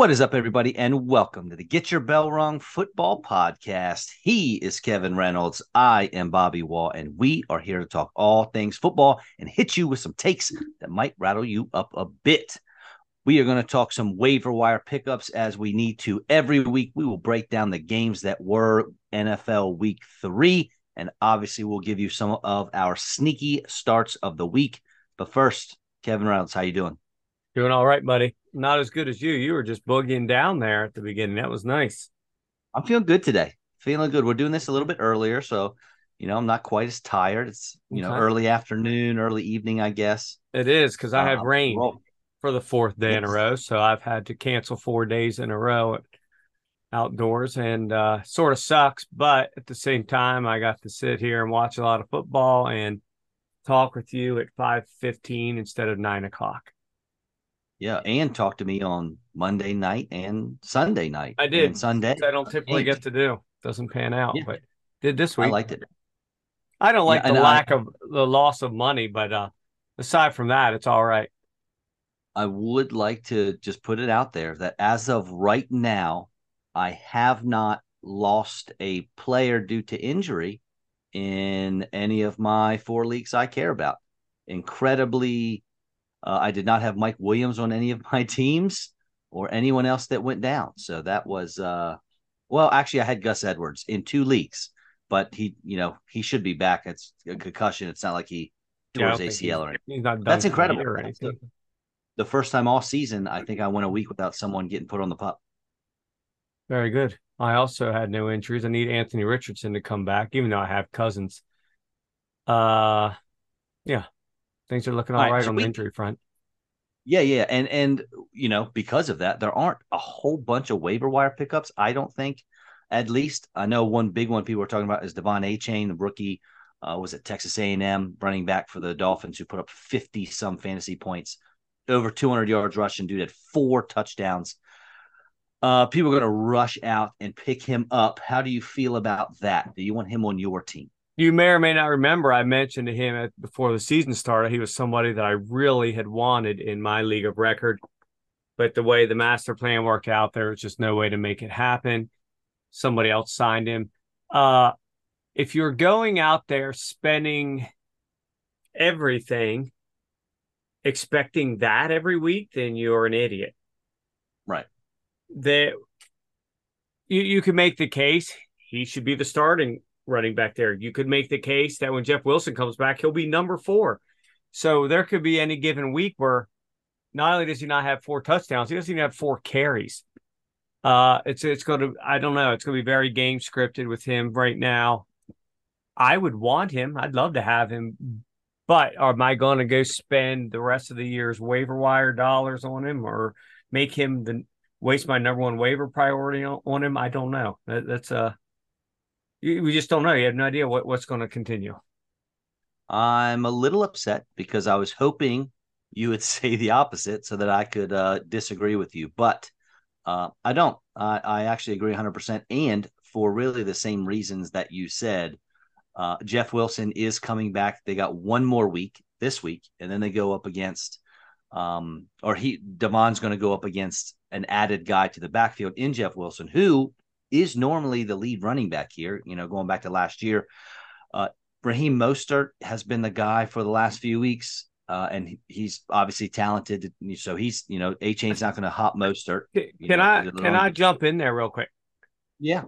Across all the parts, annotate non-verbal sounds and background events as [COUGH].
What is up, everybody, and welcome to the Get Your Bell Rung Football Podcast. He is Kevin Reynolds. I am Bobby Wall, and we are here to talk all things football and hit you with some takes that might rattle you up a bit. We are going to talk some waiver wire pickups as we need to every week. We will break down the games that were NFL Week Three, and obviously, we'll give you some of our sneaky starts of the week. But first, Kevin Reynolds, how you doing? Doing all right, buddy. Not as good as you. You were just boogieing down there at the beginning. That was nice. I'm feeling good today. Feeling good. We're doing this a little bit earlier, so you know I'm not quite as tired. It's you know Okay. early afternoon, early evening, I guess. It is because I have Um, rain well, for the fourth day in a row. So I've had to cancel four days in a row at outdoors and uh, sort of sucks. But at the same time, I got to sit here and watch a lot of football and talk with you at 5.15 instead of 9 o'clock. Yeah, and talk to me on Monday night and Sunday night. I did. and Sunday. I don't typically get to do. Doesn't pan out, Yeah. but did this week. I liked it. I don't like Yeah, the and I- lack of the loss of money, but uh, aside from that, it's all right. I would like to just put it out there that as of right now, I have not lost a player due to injury in any of my four leagues I care about. Incredibly, uh, I did not have Mike Williams on any of [LAUGHS] my teams or anyone else that went down. So that was, uh, well, actually, I had Gus Edwards in two leagues, but he, you know, he should be back. It's a concussion. It's not like he Yeah, tore don't his ACL or anything. He's not done That's incredible. or anything. the first time all season, I think I went a week without someone getting put on the pup. Very good. I also had no injuries. I need Anthony Richardson to come back, even though I have Cousins. Uh, yeah, things are looking all All right, right on we- the injury front. Yeah, yeah, and and you know because of that, there aren't a whole bunch of waiver wire pickups. I don't think, at least I know one big one people are talking about is De'Von Achane, the rookie. Uh, was at Texas A and M running back for the Dolphins who put up fifty some fantasy points, over two hundred yards rushing. Dude had four touchdowns. Uh, people are going to rush out and pick him up. How do you feel about that? Do you want him on your team? You may or may not remember I mentioned to him at, before the season started, he was somebody that I really had wanted in my league of record. But the way the master plan worked out, there was just no way to make it happen. Somebody else signed him. Uh, if you're going out there spending everything, expecting that every week, then you're an idiot. Right. That you, you can make the case he should be the starting running back there. You could make the case that when Jeff Wilson comes back, he'll be number four. So there could be any given week where not only does he not have four touchdowns, he doesn't even have four carries. Uh, it's it's going to I don't know. It's going to be very game scripted with him right now. I would want him. I'd love to have him, but am I going to go spend the rest of the year's waiver wire dollars on him or make him the waste my number one waiver priority on, on him? I don't know. That, that's uh, you- we just don't know. You have no idea what, what's going to continue. I'm a little upset because I was hoping you would [LAUGHS] say the opposite so that I could uh, disagree with you, but uh, I don't. I, I actually agree 100%. And for really the same reasons that you said, uh, Jeff Wilson is coming back. They got one more week this week, and then they go up against, um, or he, Devon's going to go up against an added guy to the backfield in Jeff Wilson, who is normally the lead running back here, you know, going back to last year. Uh, Raheem Mostert has been the guy for the last few weeks, uh, and he's obviously talented. So he's, you know, Achane's not going to hop Mostert. Can, know, I can I jump in there real quick? Yeah.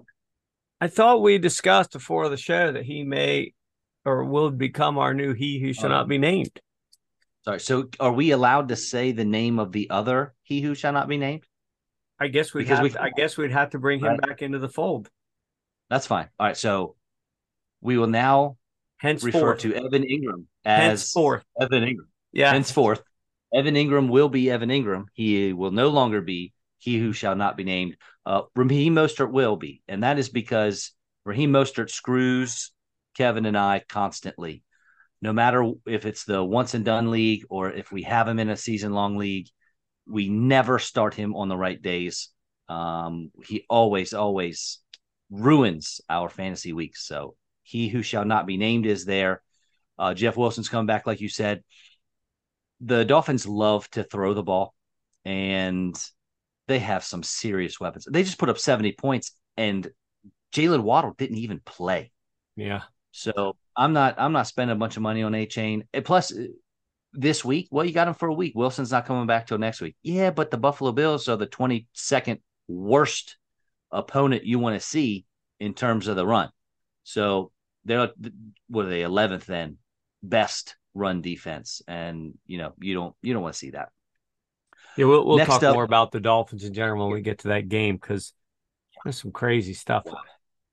I thought we discussed before the show that he may or will become our new he who shall Oh. not be named. Sorry. So are we allowed to say the name of the other he who shall not be named? I guess we'd Because have we- to, I guess we'd have to bring him Right. back into the fold. That's fine. All right. So we will now henceforth refer to Evan Engram as henceforth, Evan Engram. yeah, Henceforth, Evan Engram will be Evan Engram. He will no longer be he who shall not be named. Uh, Raheem Mostert will be, and that is because Raheem Mostert screws Kevin and I constantly. No matter if it's the once and done league or if we have him in a season long league, we never start him on the right days. Um, he always, always ruins our fantasy weeks. So he who shall not be named is there. Uh, Jeff Wilson's coming back, like you said. The Dolphins love to throw the ball. and they have some serious weapons. They just put up 70 points, and Jalen Waddle didn't even play. Yeah. So I'm not I'm not spending a bunch of money on Achane. Plus, this week, well, you got him for a week. Wilson's not coming back till next week. Yeah, but the Buffalo Bills are the 22nd worst opponent you want to see in terms of the run. So they're what are they 11th then best run defense, and you know you don't you don't want to see that. Yeah, we'll, we'll talk up, more about the Dolphins in general when we get to that game because there's some crazy stuff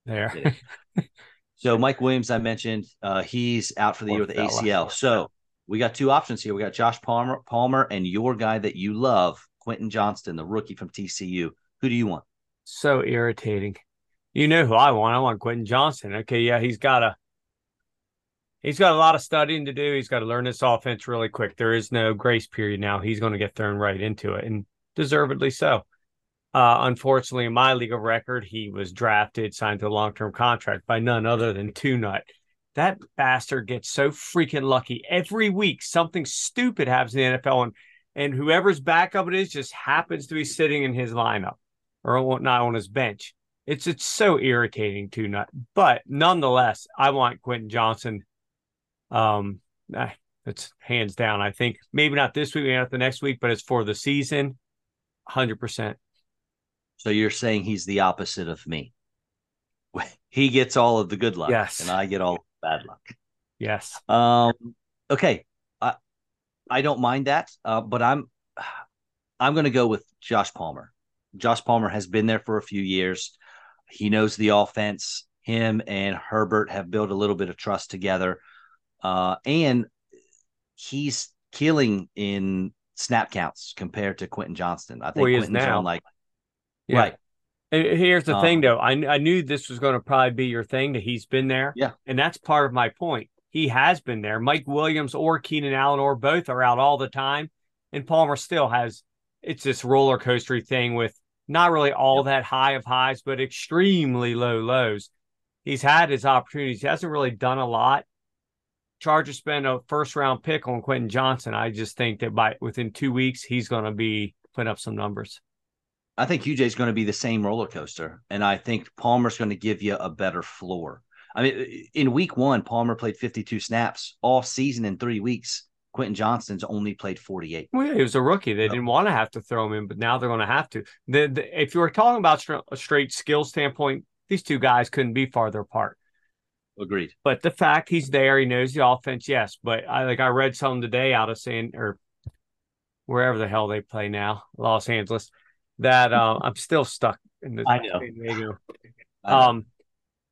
there. [LAUGHS] so Mike Williams, I mentioned, uh, he's out for the year with the ACL. So we got two options here. We got Josh Palmer, Palmer, and your guy that you love, Quentin Johnston, the rookie from TCU. Who do you want? So irritating. You know who I want. I want Quentin Johnston. Okay, yeah, he's got a he's got a lot of studying to do. He's got to learn this offense really quick. There is no grace period now. He's going to get thrown right into it, and deservedly so. Uh, unfortunately, in my legal record, he was drafted, signed to a long term contract by none other than Two Nut. That bastard gets so freaking lucky every week. Something stupid happens in the NFL, and and whoever's backup it is just happens to be sitting in his lineup or not on his bench. It's it's so irritating to not, but nonetheless, I want Quentin Johnston um, it's hands down. I think maybe not this week, maybe not the next week, but it's for the season, hundred percent. So you're saying he's the opposite of me. [LAUGHS] He gets all of the good luck, yes, and I get all bad luck. Yes. Um. Okay. I I don't mind that, uh, but I'm I'm going to go with Josh Palmer. Josh Palmer has been there for a few years. He knows the offense. Him and Herbert have built a little bit of trust together. Uh, and he's killing in snap counts compared to Quentin Johnston. I think Quentin's now. on like yeah. right. Here's the um, thing, though. I I knew this was going to probably be your thing that he's been there. Yeah, and that's part of my point. He has been there. Mike Williams or Keenan Allen or both are out all the time, and Palmer still has. It's this roller coaster thing with not really all that high of highs, but extremely low lows. He's had his opportunities. He hasn't really done a lot, Chargers spend a first round pick on Quentin Johnston. I just think that by within two weeks he's going to be putting up some numbers. I think QJ is going to be the same roller coaster, and I think Palmer's going to give you a better floor. I mean, in week one, Palmer played 52 snaps all season in three weeks. Quentin Johnston's only played 48. Well, yeah, he was a rookie. They didn't want to have to throw him in, but now they're going to have to. The, the, if you were talking about a straight skill standpoint, these two guys couldn't be farther apart. Agreed. But the fact he's there, he knows the offense, yes. But I like I read something today out of San or wherever the hell they play now, Los Angeles, that uh, I'm still stuck in the I know. Um,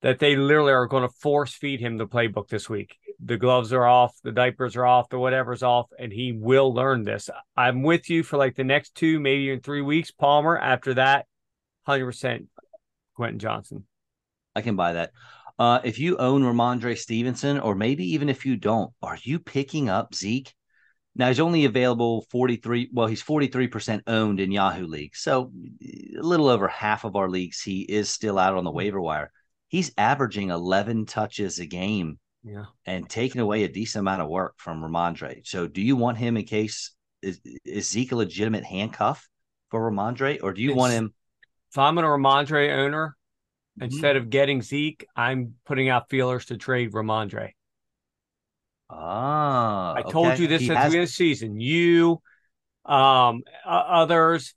that they literally are going to force feed him the playbook this week. The gloves are off, the diapers are off, the whatever's off, and he will learn this. I'm with you for like the next two, maybe even three weeks. Palmer, after that, 100% Quentin Johnston. I can buy that. Uh, if you own Rhamondre Stevenson, or maybe even if you don't, are you picking up Zeke? Now he's only available 43. Well, he's 43% owned in Yahoo League. So a little over half of our leagues, he is still out on the waiver wire. He's averaging 11 touches a game yeah. and taking away a decent amount of work from Rhamondre. So do you want him in case is, is Zeke a legitimate handcuff for Rhamondre, or do you it's, want him? If I'm a Rhamondre owner, Instead mm-hmm. of getting Zeke, I'm putting out feelers to trade Rhamondre. Ah, I told okay. you this he at has... the end of the season. You, um, uh, others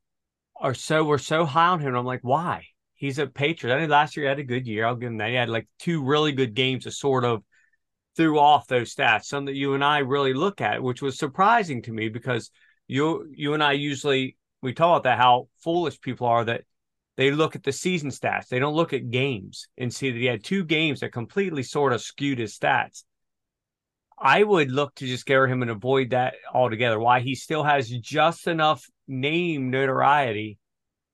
are so we're so high on him. I'm like, why? He's a Patriot. I think last year he had a good year. I'll give him that. He had like two really good games to sort of threw off those stats. Some that you and I really look at, which was surprising to me because you you and I usually we talk about that how foolish people are that they look at the season stats. They don't look at games and see that he had two games that completely sort of skewed his stats. I would look to just scare him and avoid that altogether. Why he still has just enough name notoriety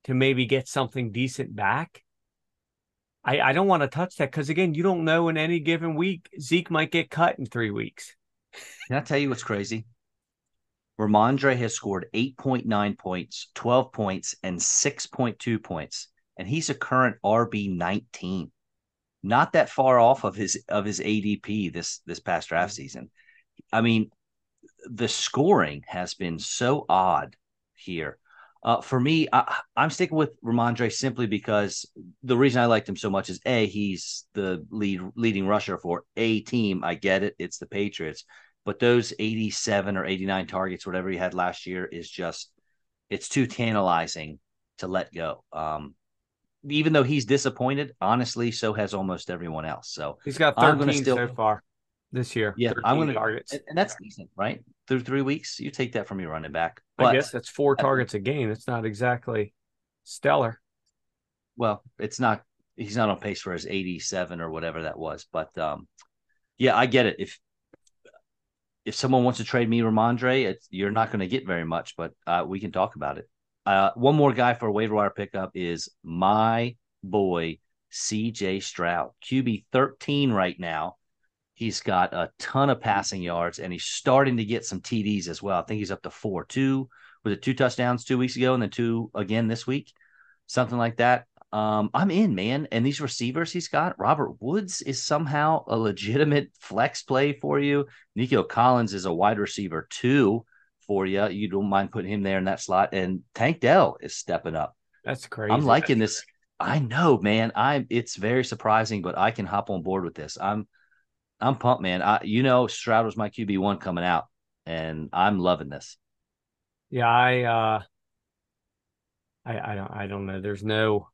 to maybe get something decent back. I, I don't want to touch that because again, you don't know in any given week Zeke might get cut in three weeks. Can I tell you what's crazy? Rhamondre has scored 8.9 points, 12 points, and 6.2 points, and he's a current RB 19. Not that far off of his of his ADP this this past draft mm-hmm. season. I mean, the scoring has been so odd here. Uh, for me, I, am sticking with Rhamondre simply because the reason I liked him so much is a he's the lead leading rusher for a team. I get it; it's the Patriots, but those 87 or 89 targets, whatever he had last year, is just it's too tantalizing to let go. Um, even though he's disappointed, honestly, so has almost everyone else. So he's got 13 still, so far this year. Yeah, I'm going to targets, and that's decent, right? Through three weeks, you take that from your running back. But, I guess that's four targets a game. It's not exactly stellar. Well, it's not. He's not on pace for his 87 or whatever that was. But um, yeah, I get it. If if someone wants to trade me Rhamondre, you're not going to get very much, but uh, we can talk about it. Uh, one more guy for a waiver wire pickup is my boy CJ Stroud, QB 13 right now. He's got a ton of passing yards and he's starting to get some TDs as well. I think he's up to four, two, was it two touchdowns two weeks ago and then two again this week? Something like that. Um, I'm in, man. And these receivers he's got, Robert Woods is somehow a legitimate flex play for you. Nico Collins is a wide receiver too for you. You don't mind putting him there in that slot. And Tank Dell is stepping up. That's crazy. I'm liking this. [LAUGHS] I know, man. I'm it's very surprising, but I can hop on board with this. I'm I'm pumped, man. I you know Stroud was my QB one coming out, and I'm loving this. Yeah, I uh I I don't I don't know. There's no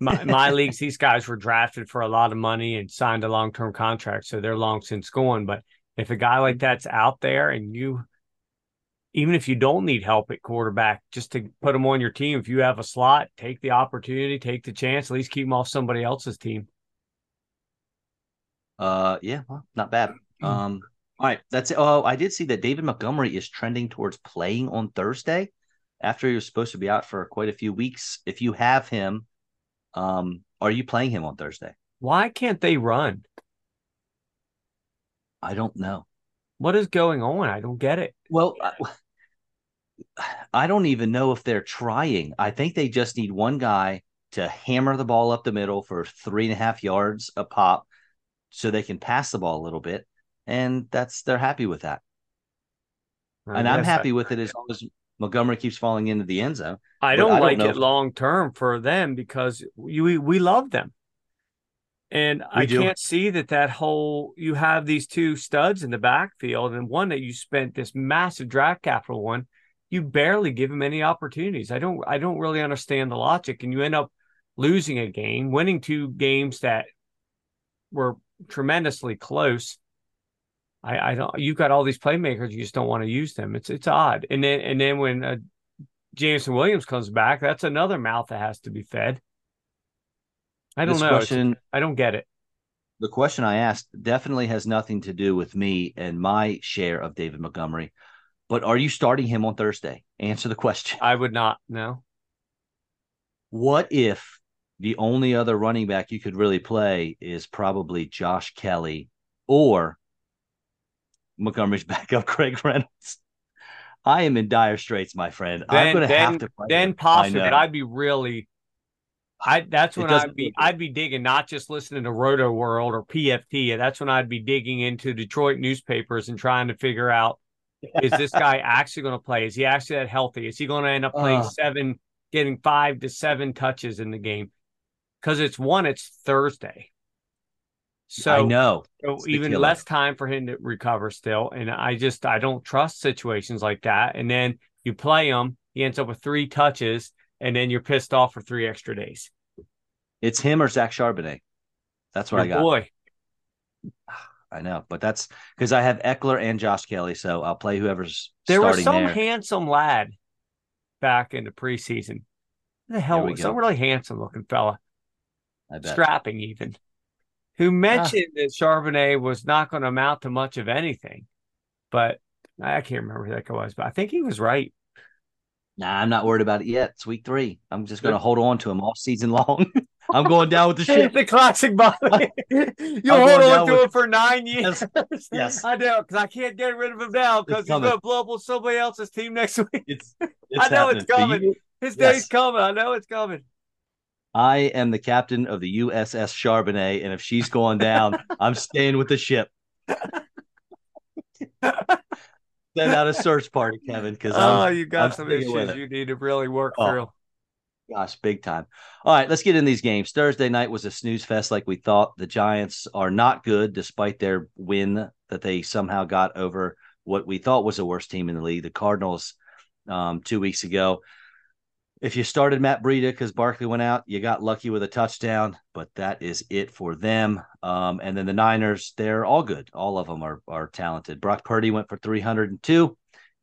my, my [LAUGHS] leagues, these guys were drafted for a lot of money and signed a long term contract, so they're long since gone. But if a guy like that's out there and you even if you don't need help at quarterback, just to put them on your team, if you have a slot, take the opportunity, take the chance, at least keep them off somebody else's team. Uh, yeah, well, not bad. Hmm. Um, all right, that's it. Oh, I did see that David Montgomery is trending towards playing on Thursday after he was supposed to be out for quite a few weeks. If you have him, um, are you playing him on Thursday? Why can't they run? I don't know. What is going on? I don't get it. Well, I, uh, I don't even know if they're trying. I think they just need one guy to hammer the ball up the middle for three and a half yards a pop so they can pass the ball a little bit, and that's they're happy with that. I and I'm happy with it as long as Montgomery keeps falling into the end zone. I don't, I don't like it long term for them because we we love them, and we I do. can't see that that whole you have these two studs in the backfield and one that you spent this massive draft capital one, You barely give them any opportunities. I don't I don't really understand the logic, and you end up losing a game, winning two games that were tremendously close. I, I don't. You've got all these playmakers, you just don't want to use them. It's it's odd. And then and then when uh, Jameson Williams comes back, that's another mouth that has to be fed. I don't this know. Question, I don't get it. The question I asked definitely has nothing to do with me and my share of David Montgomery. But are you starting him on Thursday? Answer the question. I would not. No. What if the only other running back you could really play is probably Josh Kelley or Montgomery's [LAUGHS] backup, Craig Reynolds. I am in dire straits, my friend. Then, I'm going to have to. Then possibly, I'd be really. I that's when I'd be I'd be digging, not just listening to Rotoworld or PFT. That's when I'd be digging into Detroit newspapers and trying to figure out is this guy [LAUGHS] actually going to play? Is he actually that healthy? Is he going to end up playing uh, seven, getting five to seven touches in the game? because it's one, it's Thursday. So I know. So even less time for him to recover still. And I just I don't trust situations like that. And then you play him, he ends up with three touches, and then you're pissed off for three extra days. It's him or Zach Charbonnet. That's what Your I got. Boy. [SIGHS] I know, but that's because I have Ekeler and Josh Kelley, so I'll play whoever's. There was some there. handsome lad back in the preseason. What the hell, was some really handsome looking fella strapping even, who mentioned ah. that Charbonnet was not going to amount to much of anything. But I can't remember who that guy was, but I think he was right. Nah, I'm not worried about it yet. It's week three. I'm just going to hold on to him all season [LAUGHS] long. I'm going down with the ship. the classic body. [LAUGHS] You'll hold on to with... it for nine [LAUGHS] years. Yes, yes. I know because I can't get rid of him now because he's going to blow up somebody else's team next week. It's, it's I know happening. it's coming. You... His yes. day's coming. I know it's coming. I am the captain of the USS Charbonnet, and if she's going down, I'm staying with the ship. Send out a search party, Kevin, because oh, you got I'm some issues you need to really work oh, through. Gosh, big time. All right, let's get in these games. Thursday night was a snooze fest, like we thought. The Giants are not good, despite their win that they somehow got over what we thought was the worst team in the league, the Cardinals, um, two weeks ago. If you started Matt Breida because Barkley went out, you got lucky with a touchdown, but that is it for them. Um, and then the Niners, they're all good. All of them are are talented. Brock Purdy went for 302.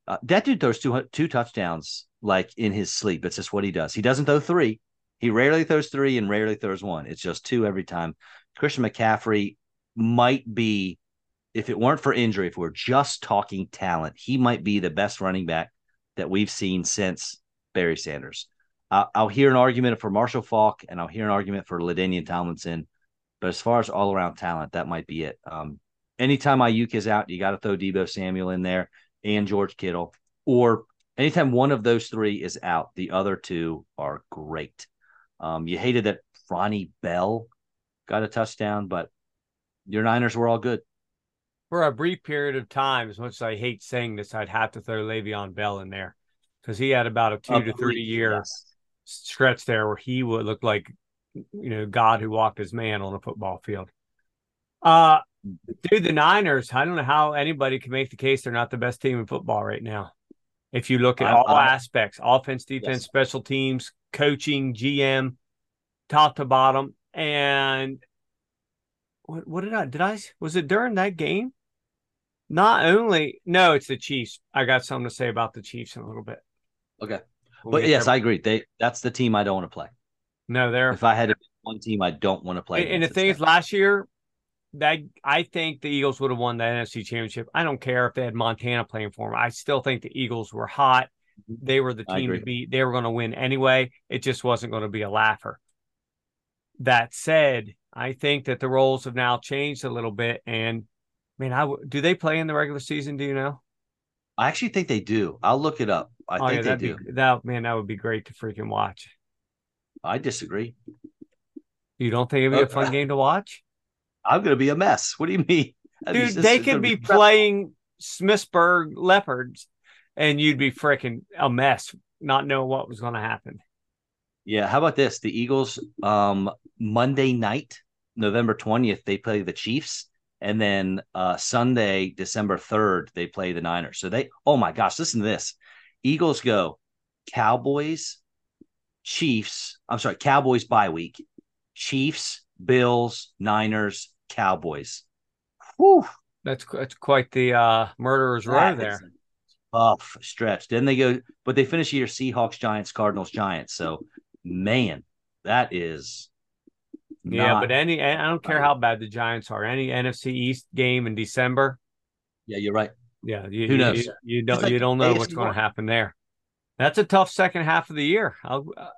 Uh, that dude throws two two touchdowns like in his sleep. It's just what he does. He doesn't throw three. He rarely throws three and rarely throws one. It's just two every time. Christian McCaffrey might be, if it weren't for injury, if we're just talking talent, he might be the best running back that we've seen since Barry Sanders. I'll, I'll hear an argument for Marshall Faulk and I'll hear an argument for LaDainian Tomlinson. But as far as all around talent, that might be it. Um, anytime Aiyuk is out, you got to throw Deebo Samuel in there and George Kittle. Or anytime one of those three is out, the other two are great. Um, you hated that Ronnie Bell got a touchdown, but your Niners were all good. For a brief period of time, as much as I hate saying this, I'd have to throw Le'Veon Bell in there because he had about a two uh, to three year yes. stretch there where he would look like you know God who walked as man on a football field. Uh dude, the Niners. I don't know how anybody can make the case they're not the best team in football right now. If you look at all aspects, offense, defense, yes. special teams, coaching, GM, top to bottom, and what what did I did I was it during that game? Not only no, it's the Chiefs. I got something to say about the Chiefs in a little bit. Okay, we'll but yes, there. I agree. They that's the team I don't want to play. No, they're if I had one team I don't want to play. And, and the thing is, last year, that I think the Eagles would have won the NFC Championship. I don't care if they had Montana playing for them. I still think the Eagles were hot. Mm-hmm. They were the team to beat. They were going to win anyway. It just wasn't going to be a laugher. That said, I think that the roles have now changed a little bit. And man, I w- do they play in the regular season? Do you know? I actually think they do. I'll look it up. I oh, think yeah, they do. Be, that man, that would be great to freaking watch. I disagree. You don't think it'd be a fun game to watch? [LAUGHS] I'm going to be a mess. What do you mean? Dude, they could be, be playing Smithsburg Leopards and you'd be freaking a mess, not knowing what was going to happen. Yeah. How about this? The Eagles, um, Monday night, November 20th, they play the Chiefs. And then uh, Sunday, December 3rd, they play the Niners. So they, oh my gosh, listen to this. Eagles go Cowboys, Chiefs. I'm sorry, Cowboys bye week, Chiefs, Bills, Niners, Cowboys. Whew. That's that's quite the uh, murderer's row there. Tough stretch. Then they go, but they finish the year Seahawks, Giants, Cardinals, Giants. So, man, that is. Yeah, but any I don't care how bad the Giants are. Any NFC East game in December. Yeah, you're right. Yeah, you, who knows? You, you don't like you don't know what's going to happen there. That's a tough second half of the year. I'll, uh,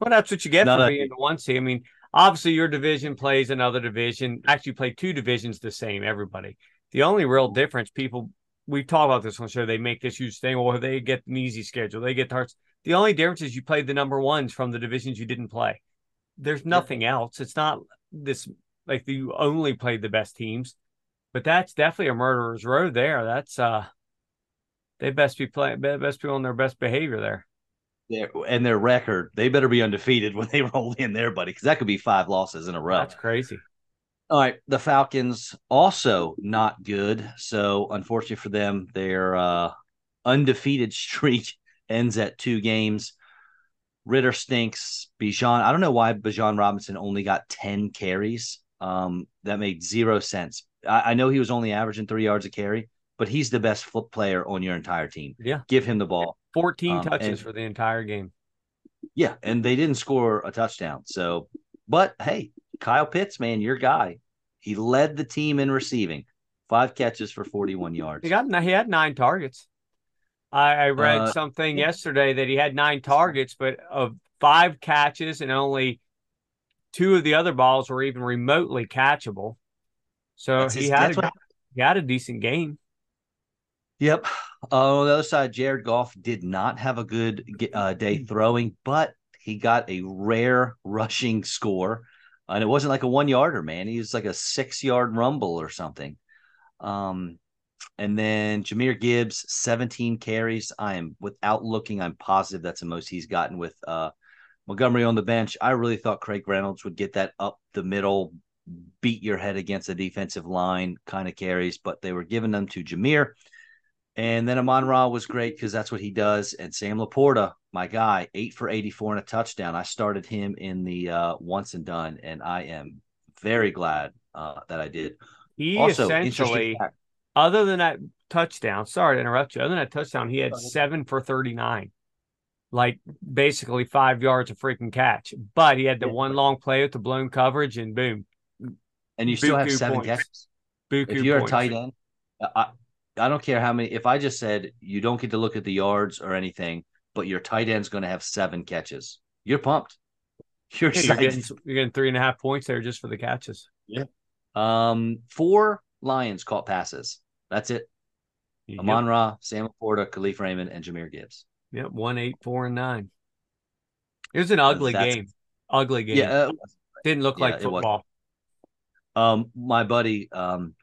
well, that's what you get for being the one seed. I mean, Obviously, your division plays another division. Actually, play two divisions the same. Everybody. The only real difference, people, we talk about this on the show. They make this huge thing. Well, they get an easy schedule. They get tarts. The only difference is you played the number ones from the divisions you didn't play. There's nothing else. It's not this like you only played the best teams, but that's definitely a murderer's row there. That's uh, they best be playing, best be on their best behavior there their and their record, they better be undefeated [LAUGHS] when they roll in there, buddy, because that could be five losses in a row. That's crazy. All right, the Falcons also not good. So unfortunately for them, their uh, undefeated [LAUGHS] streak ends at two games. Ridder stinks. Bijan, I don't know why Bijan Robinson only got ten carries. Um, that made zero sense. I, I know he was only averaging three yards a carry, but he's the best foot player on your entire team. Yeah, give him the ball. 14 um, touches and, for the entire game. Yeah, and they didn't score a touchdown. So, but hey, Kyle Pitts, man, your guy. He led the team in receiving, five catches for 41 yards. He got he had nine targets. I, I read uh, something yesterday that he had nine targets, but of five catches and only two of the other balls were even remotely catchable. So he had a, he had a decent game. Yep. Uh, on the other side, Jared Goff did not have a good uh, day throwing, but he got a rare rushing score. And it wasn't like a one yarder, man. He was like a six yard rumble or something. Um, and then Jahmyr Gibbs, 17 carries. I am without looking, I'm positive that's the most he's gotten with uh, Montgomery on the bench. I really thought Craig Reynolds would get that up the middle, beat your head against the defensive line kind of carries, but they were giving them to Jahmyr. And then Amon Ra was great because that's what he does. And Sam LaPorta, my guy, eight for 84 and a touchdown. I started him in the uh, once and done, and I am very glad uh, that I did. He also, essentially, other than that touchdown, sorry to interrupt you, other than that touchdown, he had seven for 39, like basically five yards of freaking catch. But he had the one long play with the blown coverage, and boom. And you still have seven points. catches. Buku if you're points. a tight end, I, I don't care how many. If I just said you don't get to look at the yards or anything, but your tight end's going to have seven catches, you're pumped. [LAUGHS] You're, you're, getting, you're getting three and a half points there just for the catches. Yeah. Um, four Lions caught passes. That's it. Yep. Amon Ra, Sam Porta, Kalif Raymond, and Jahmyr Gibbs. Yep, one, eight, four, and nine. It was an ugly That's, game. Ugly game. Yeah, uh, didn't look yeah, like football. Um, my buddy, um,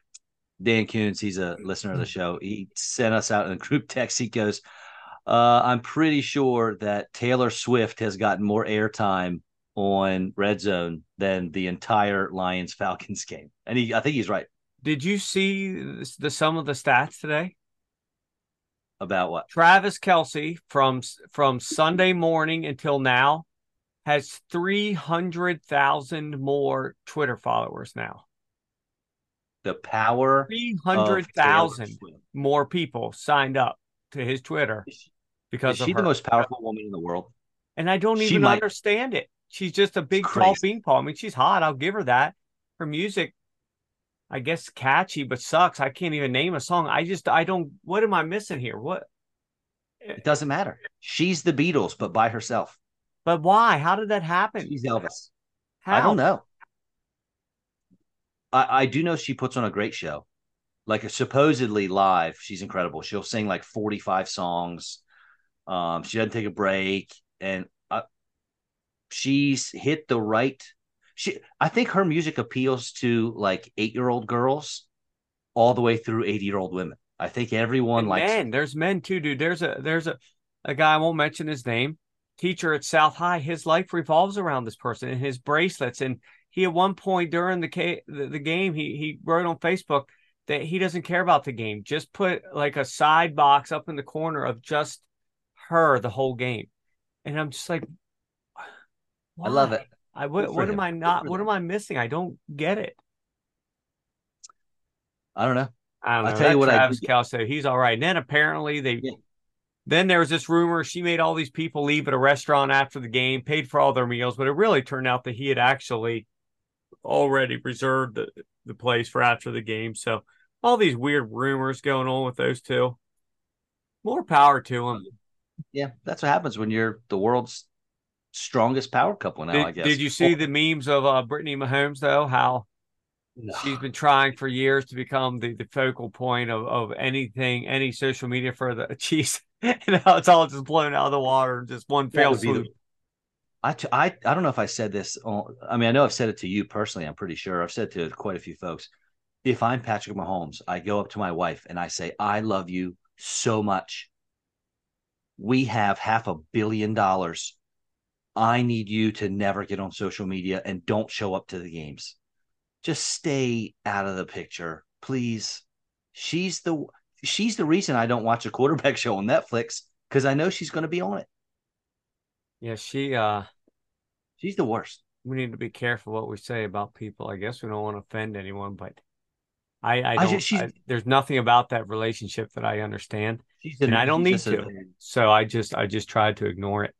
Dan Coons, he's a listener of the show. He sent us out in a group text. He goes, uh, "I'm pretty sure that Taylor Swift has gotten more airtime on Red Zone than the entire Lions Falcons [LAUGHS] game," and he, I think he's right. Did you see the, the some of the stats today? About what? Travis Kelce from from Sunday morning until now has three hundred thousand more Twitter followers now the power 300,000 more people signed up to his Twitter because is she the most powerful woman in the world? And I don't even might... understand it. She's just a big tall bean I mean, she's hot. I'll give her that. Her music, I guess, catchy, but sucks. I can't even name a song. I just, I don't. What am I missing here? What? It doesn't matter. She's the Beatles, but by herself. But why? How did that happen? She's Elvis. How? I don't know. I, I do know she puts on a great show. Like a supposedly live, she's incredible. She'll sing like 45 songs. Um, she doesn't take a break, and uh, she's hit the right. She, I think her music appeals to like eight year old girls, all the way through 80 year old women. I think everyone and likes. Men, there's men too, dude. There's a there's a a guy I won't mention his name, teacher at South High. His life revolves around this person and his bracelets and he at one point during the, the, the game he he wrote on Facebook that he doesn't care about the game. Just put like a side box up in the corner of just her the whole game, and I'm just like, why? I love it. I what, what am I not? What am I missing? I don't get it. I don't know. I don't know. I'll tell you what Travis I Kelce, he's all right. And then apparently they yeah. then there was this rumor she made all these people leave at a restaurant after the game, paid for all their meals, but it really turned out that he had actually already reserved the, the place for after the game. So all these weird rumors going on with those two. More power to them. Yeah, that's what happens when you're the world's strongest power couple now. Did, I guess. Did you see the memes of uh, Brittany Mahomes though? How no. she's been trying for years to become the, the focal point of, of anything, any social media for the [LAUGHS] Chiefs, and now it's all just blown out of the water. Just one fail swoop. I, t- I, I don't know if I said this. On, I mean, I know I've said it to you personally. I'm pretty sure I've said to quite a few folks. If I'm Patrick Mahomes, I go up to my wife and I say, I love you so much. We have half a billion dollars. I need you to never get on social media and don't show up to the games. Just stay out of the picture, please. She's the she's the reason I don't watch a quarterback [LAUGHS] show on Netflix because I know she's going to be on it. Yeah, she uh she's the worst. We need to be careful what we say about people. I guess we don't want to offend anyone, but I I, don't, I, just, I there's nothing about that relationship that I understand. and I don't need to. So I just I just tried to ignore it.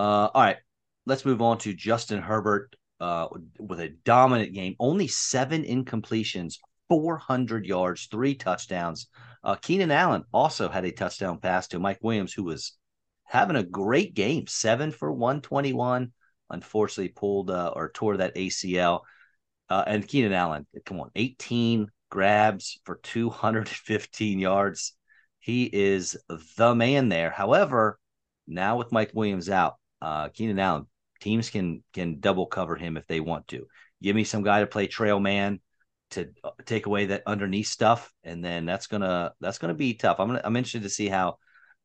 Uh all right. Let's move on to Justin Herbert uh with a dominant game. Only 7 incompletions, 400 yards, 3 touchdowns. Uh Keenan Allen also had a touchdown pass to Mike Williams who was having a great game, seven for 121. Unfortunately, pulled uh, or tore that ACL. Uh, and Keenan Allen, come on, 18 grabs for 215 yards. He is the man there. However, now with Mike Williams out, uh, Keenan Allen, teams can can double cover him if they want to. Give me some guy to play trail man. to uh, take away that underneath stuff, and then that's gonna that's gonna be tough. I'm gonna I'm interested to see how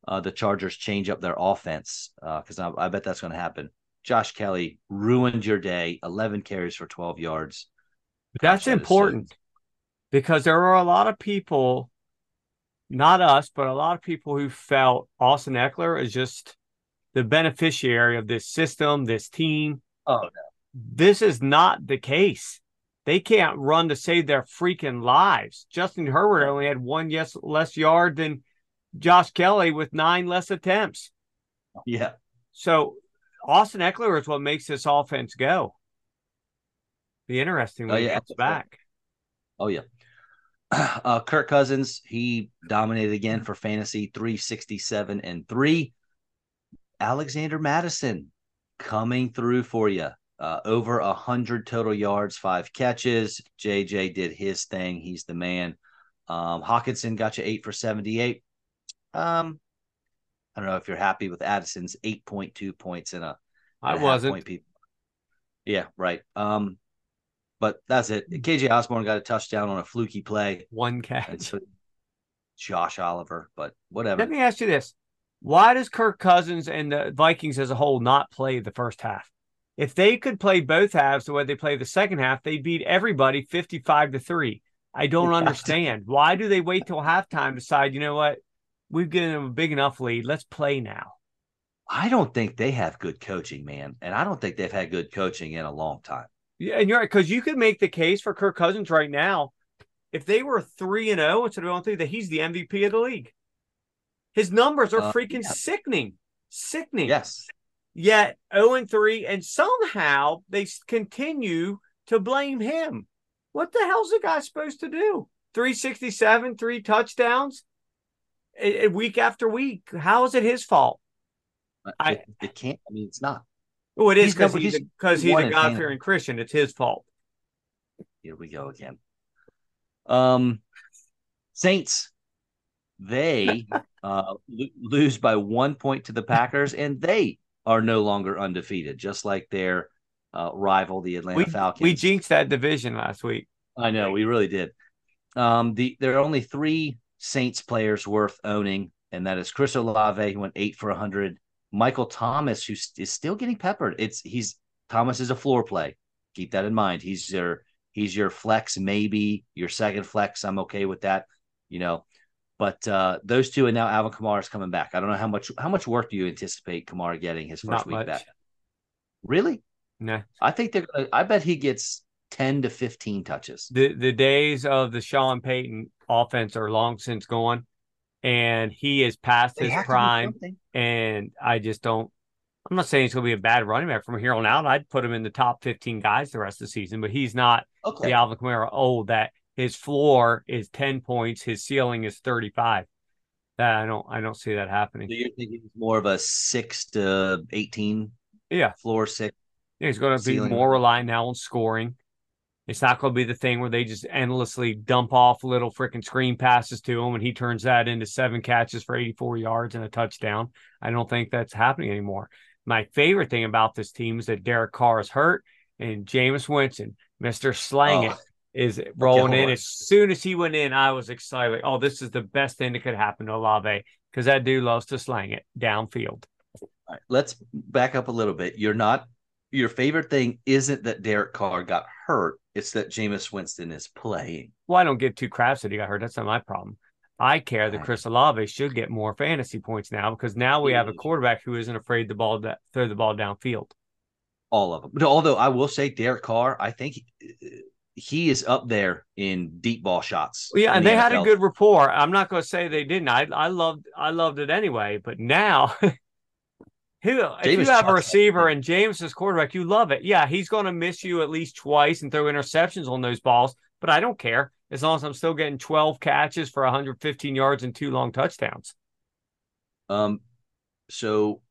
uh, the Chargers change up their offense because uh, I, I bet that's gonna happen. Josh Kelley ruined your day. 11 carries for 12 yards. That's important because there are a lot of people, not us, but a lot of people who felt Austin Ekeler is just the beneficiary of this system, this team. Oh, no. This is not the case. They can't run to save their freaking lives. Justin Herbert only had one yes less yard than Josh Kelley with nine less attempts. Yeah. So Austin Ekeler is what makes this offense go. Be interesting when oh, yeah. he gets back. Oh yeah. [CLEARS THROAT] Uh, Kirk Cousins, he dominated again for fantasy 367 and 3. Alexander Mattison coming through for you. Uh, over a hundred total yards, five catches. JJ did his thing. He's the man. Um, Hockenson got you eight for 78. Um, I don't know if you're happy with Addison's 8.2 points in a. I wasn't. Point yeah, right. Um, but that's it. KJ Osborn got a touchdown on a fluky play. One catch. Josh Oliver, but whatever. Let me ask you this: Why does Kirk Cousins and the Vikings as a whole not play the first half? If they could play both halves the way they play the second half, they beat everybody fifty-five to three. I don't understand. Why do they wait till halftime to decide, you know what? we've given them a big enough lead. Let's play now. I don't think they have good coaching, man. And I don't think they've had good coaching in a long time. Yeah, and you're right, because you could make the case for Kirk Cousins right now. If they were three and zero oh instead of one three, that he's the MVP of the league. His numbers are uh, freaking yeah. sickening, sickening. Yes. Yet zero oh and three, and somehow they continue to blame him. What the hell's the guy supposed to do? 367, three touchdowns week after week. How is it his fault? It, I it can't. I mean, it's not. Oh, it is because he's because he's, he's a God fearing Christian. It's his fault. Here we go again. Um, Saints, they uh, lose by one point to the Packers, and they are no longer undefeated, just like their uh, rival, the Atlanta we, Falcons. We jinxed that division last week. I know we really did. Um, the there are only three Saints players worth owning, and that is Chris Olave, who went eight for 100. Michael Thomas, who is still getting peppered. It's he's Thomas is a floor play. Keep that in mind. He's your he's your flex, maybe your second flex. I'm okay with that, you know. But uh, those two, and now Alvin Kamara is coming back. I don't know how much how much work do you anticipate Kamara getting his first Not week much. back? Really? No. I think they're. Gonna, I bet he gets 10 to 15 touches. The the days of the Sean Payton offense are long since gone. And he is past they his prime. And I just don't I'm not saying he's gonna be a bad running back from here on out. I'd put him in the top 15 guys the rest of the season, but he's not okay. the Alvin Kamara oh that his floor is 10 points, his ceiling is 35. That I don't I don't see that happening. So you're thinking more of a six to 18 yeah floor six. Yeah, he's going to be more reliant now on scoring. It's not going to be the thing where they just endlessly dump off little freaking screen passes to him and he turns that into seven catches for 84 yards and a touchdown. I don't think that's happening anymore. My favorite thing about this team is that Derek Carr is hurt and Jameis Winston, Mr. Slang oh, It, is rolling in. As soon as he went in, I was excited. Like, oh, this is the best thing that could happen to Olave because that dude loves to slang it downfield. Right, let's back up a little bit. You're not your favorite thing isn't that Derek Carr got hurt. It's that Jameis Winston is playing. Well, I don't give two craps that he got hurt. That's not my problem. I care that Chris Olave should get more fantasy points now because now we have a quarterback who isn't afraid to ball that throw the ball downfield. All of them. But although I will say Derek Carr, I think he, is up there in deep ball shots. Well, yeah, and the they NFL. had a good rapport. I'm not going to say they didn't. I I loved I loved it anyway. But now [LAUGHS] Who, if you have a receiver and James is quarterback, you love it. Yeah, he's going to miss you at least twice and throw interceptions on those balls, but I don't care as long as I'm still getting 12 catches for 115 yards and two long touchdowns. Um, so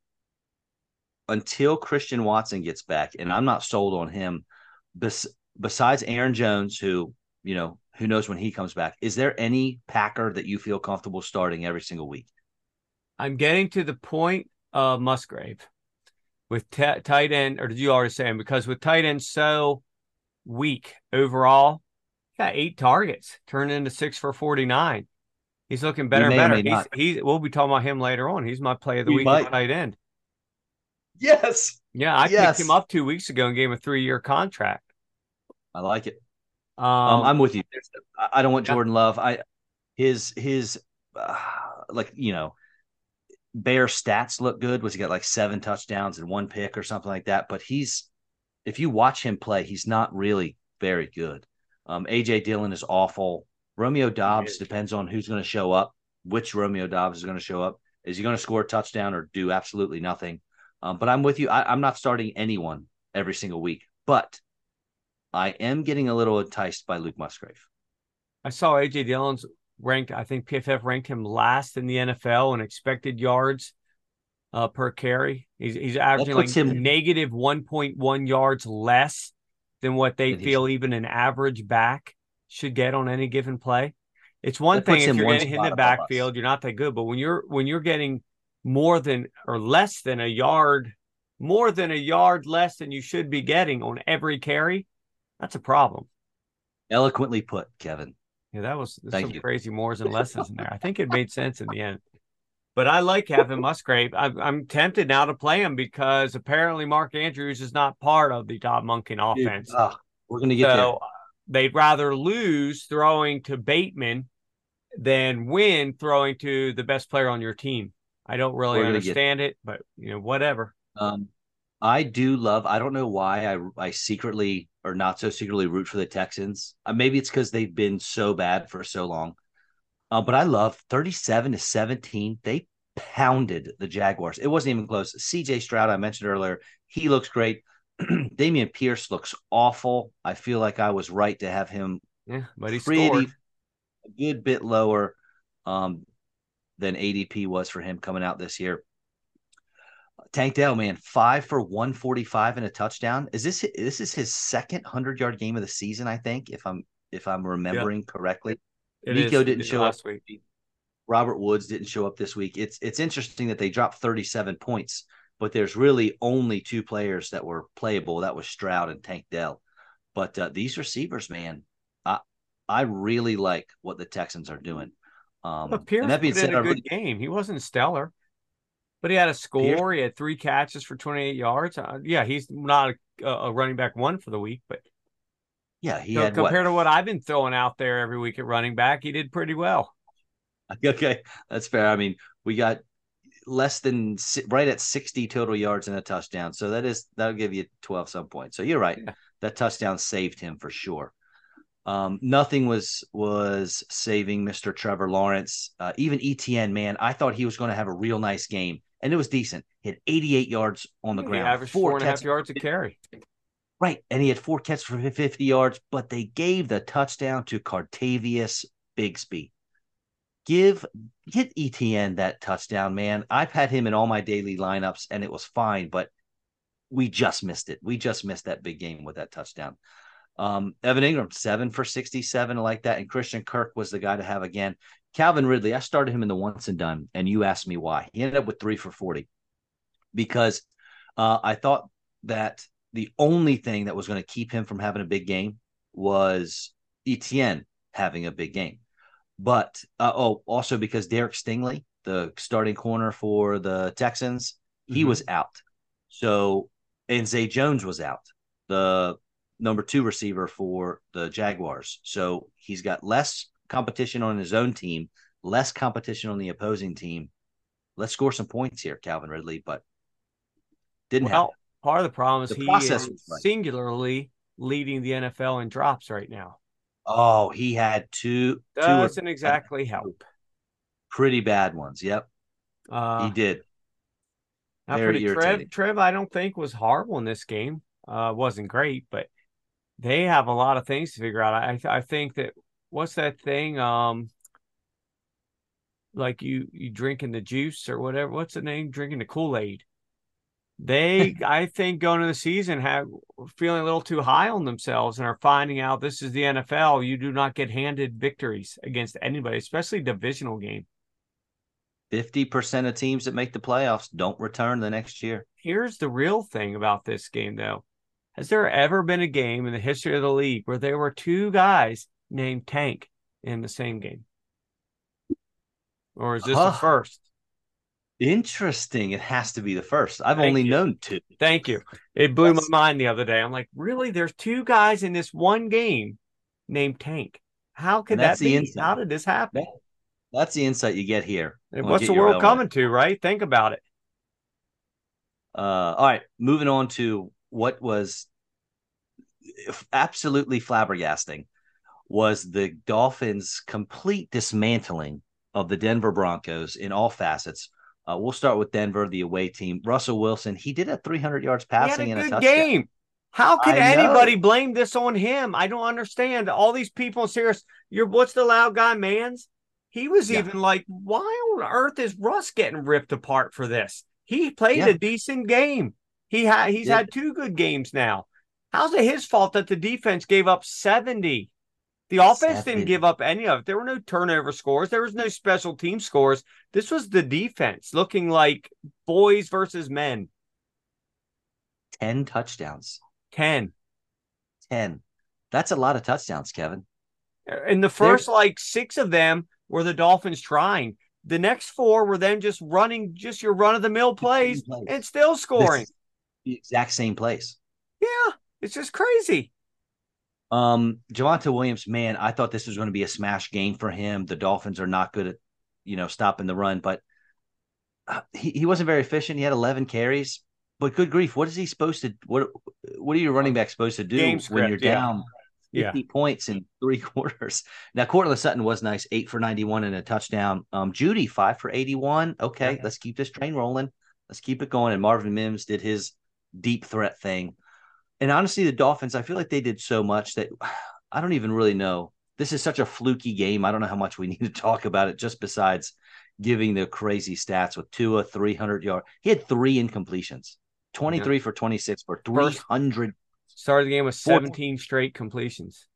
until Christian Watson gets back, and I'm not sold on him, bes- besides Aaron Jones, who you know who knows when he comes back, is there any Packer that you feel comfortable starting every single week? I'm getting to the point of Musgrave with t- tight end, or did you already say him? Because with tight end so weak overall, got eight targets, turned into six for 49. He's looking better and better. He's, he's, we'll be talking about him later on. He's my play of the he week at night end. Yes. Yeah, I yes. picked him up two weeks ago and gave him a three year contract. I like it. Um, um, I'm with you. I don't want Jordan yeah. Love. I his his uh, like you know bare stats look good. Was he got like seven touchdowns and one pick or something like that? But he's if you watch him play, he's not really very good. Um, AJ Dillon is awful. Romeo Doubs depends on who's going to show up. Which Romeo Doubs is going to show up? Is he going to score a touchdown or do absolutely nothing? Um, but I'm with you. I, I'm not starting anyone every single week, but I am getting a little enticed by Luke Musgrave. I saw AJ Dillon's ranked. I think PFF ranked him last in the NFL in expected yards uh, per carry. He's he's averaging like him... negative 1.1 yards less than what they feel even an average back should get on any given play. It's one thing if you're getting in the backfield, you're not that good. But when you're when you're getting more than or less than a yard, more than a yard less than you should be getting on every carry, that's a problem. Eloquently put, Kevin. Yeah, that was some you. crazy mores and lessons in there. I think it made sense in the end. [LAUGHS] But I like having Musgrave. I'm, I'm tempted now to play him because apparently Mark Andrews is not part of the Todd Monken offense. Dude, oh, we're going to get so, there. They'd rather lose throwing to Bateman than win throwing to the best player on your team. I don't really understand it, but you know, whatever. Um, I do love. I don't know why I I secretly or not so secretly root for the Texans. Uh, maybe it's because they've been so bad for so long. Uh, but I love 37 to 17. They pounded the Jaguars. It wasn't even close. CJ Stroud, I mentioned earlier, he looks great. [CLEARS THROAT] Dameon Pierce looks awful. I feel like I was right to have him yeah, but he's pretty, scored. a good bit lower um, than ADP was for him coming out this year. Tank Dell, man, five for 145 and a touchdown. Is this this is his second hundred yard game of the season? I think, if I'm if I'm remembering yeah. correctly. It Nico is. didn't show up last week. Robert Woods didn't show up this week. It's it's interesting that they dropped 37 points, but there's really only two players that were playable. That was Stroud and Tank Dell. But uh, these receivers, man, I I really like what the Texans are doing. Um, and that being said, a good really, game. He wasn't stellar, but he had a score. He had three catches for 28 yards. Uh, yeah, he's not a, a running back one for the week, but yeah, he so had compared what? to what I've been throwing out there every week at running back, he did pretty well. [LAUGHS] Okay, that's fair. I mean, we got less than right at 60 total yards and a touchdown. So that is that'll give you 12 some points. So you're right. Yeah. That touchdown saved him for sure. Um, nothing was was saving Mr. Trevor Lawrence. Uh, even Etienne, man, I thought he was going to have a real nice game, and it was decent. He had 88 yards on the ground, average four, four and a half yards to carry. Right. And he had four catches for 50 yards, but they gave the touchdown to Cartavius Bigsby. Give get Etienne that touchdown, man. I've had him in all my daily lineups and it was fine, but we just missed it. We just missed that big game with that touchdown. Um, Evan Engram, seven for 67, like that. And Christian Kirk was the guy to have again. Calvin Ridley, I started him in the once and done, and you asked me why. He ended up with three for 40 because uh, I thought that the only thing that was going to keep him from having a big game was Etienne having a big game. But uh, oh, also because Derek Stingley, the starting corner for the Texans, he mm-hmm. was out. So and Zay Jones was out, the number two receiver for the Jaguars. So he's got less competition on his own team, less competition on the opposing team. Let's score some points here, Calvin Ridley, but didn't well, happen. Part of the problem is the he is right. singularly leading the NFL in drops right now. Oh, he had two. Doesn't two exactly help. Pretty bad ones. Yep, uh, he did. Very Trev, Trev, I don't think was horrible in this game. Uh, wasn't great, but they have a lot of things to figure out. I I think that what's that thing? Um, like you you drinking the juice or whatever. What's the name? Drinking the Kool Aid. They, [LAUGHS] I think, going into the season have feeling a little too high on themselves and are finding out this is the NFL. You do not get handed victories against anybody, especially divisional game. 50% of teams that make the playoffs don't return the next year. Here's the real thing about this game, though. Has there ever been a game in the history of the league where there were two guys named Tank in the same game? Or is this Huh. the first? Interesting. It has to be the first. I've Thank only you. known two. Thank you. It blew Yes. my mind the other day. I'm like, really? There's two guys in this one game named Tank. How could that that's be? insight. How did this happen? That- That's the insight you get here. What's get the world coming to, right? Think about it. Uh, all right, moving on to what was absolutely flabbergasting was the Dolphins' complete dismantling of the Denver Broncos in all facets. Uh, we'll start with Denver, the away team. Russell Wilson, he did have 300 yards passing he and had a a good touchdown. game. How I know. anybody blame this on him? I don't understand. All these people serious. You're what's the loud guy, man's? He was Yeah. even like, why on earth is Russ getting ripped apart for this? He played Yeah. a decent game. He had he's Yeah. had two good games now. How's it his fault that the defense gave up 70? The offense 70. didn't give up any of it. There were no turnover scores. There was no special team scores. This was the defense looking like boys versus men. 10 touchdowns. 10. 10. That's a lot of touchdowns, Kevin. Uh, and the first like six of them were the Dolphins trying. The next four were them just running just your run of the mill plays and still scoring. is the exact same place. Yeah, it's just crazy. Um, Javonte Williams, man, I thought this was going to be a smash game for him. The Dolphins are not good at, you know, stopping the run, but uh, he, he wasn't very efficient. He had 11 carries, but good grief, what is he supposed to? What what are your running back supposed to do when you're yeah. down 50 points in three [LAUGHS] quarters? Now, Courtland Sutton was nice, eight for 91 and a touchdown. Um, Jeudy five for 81. Okay, Yeah. let's keep this train rolling. Let's keep it going. And Marvin Mims did his deep threat thing and honestly, the Dolphins, I feel like they did so much that [SIGHS] I don't even really know. This is such a fluky game. I don't know how much we [LAUGHS] need to talk about it, just besides giving the crazy stats with Tua, 300 yard. He had three incompletions, 23 for 26 for 300. Started the game with Four- 17 straight completions.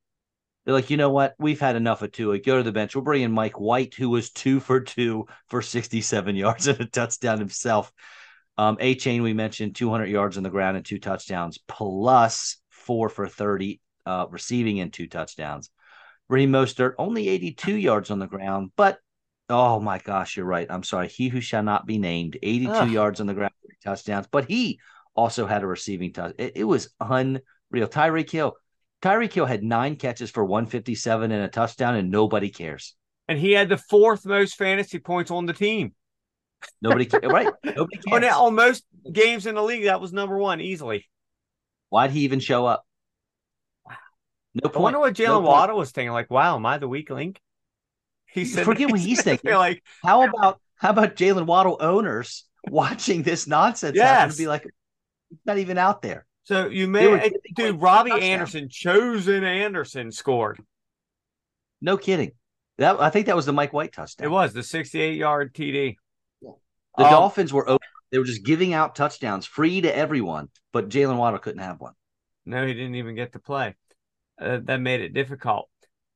They're like, you know what? We've had enough of Tua. Go to the bench. We'll bring in Mike White, who was two for two for 67 [LAUGHS] yards and a touchdown himself. Um, Achane, we mentioned 200 yards on the ground and two touchdowns, plus four for 30 uh, receiving and two touchdowns. Raheem Mostert, only 82 yards on the ground, but oh my gosh, you're right. I'm sorry. He who shall not be named, 82 Ugh. yards on the ground, three touchdowns, but he also had a receiving touch. It, it was unreal. Tyreek Hill, Tyreek Hill had nine catches for 157 and a touchdown, and nobody cares. And he had the fourth most fantasy points on the team. Nobody cares, right? Nobody [LAUGHS] On, cares. on most games in the league, that was number one easily. Why'd he even show up? Wow. No I wonder what Jalen point. Waddle was thinking. Like, wow, am I the weak link? [LAUGHS] He said, Forget what he's [LAUGHS] thinking. like, How about how about Jalen Waddle owners watching this nonsense happen and be like, not even out there. so you may, were eh, dude, Robbie. Anderson, chosen Anderson scored. No kidding. That I think that was the Mike White touchdown. It was the 68 yard TD. The Um, Dolphins were open. They were just giving out touchdowns free to everyone, but Jalen Waddle couldn't have one. No, he didn't even get to play. Uh, that made it difficult.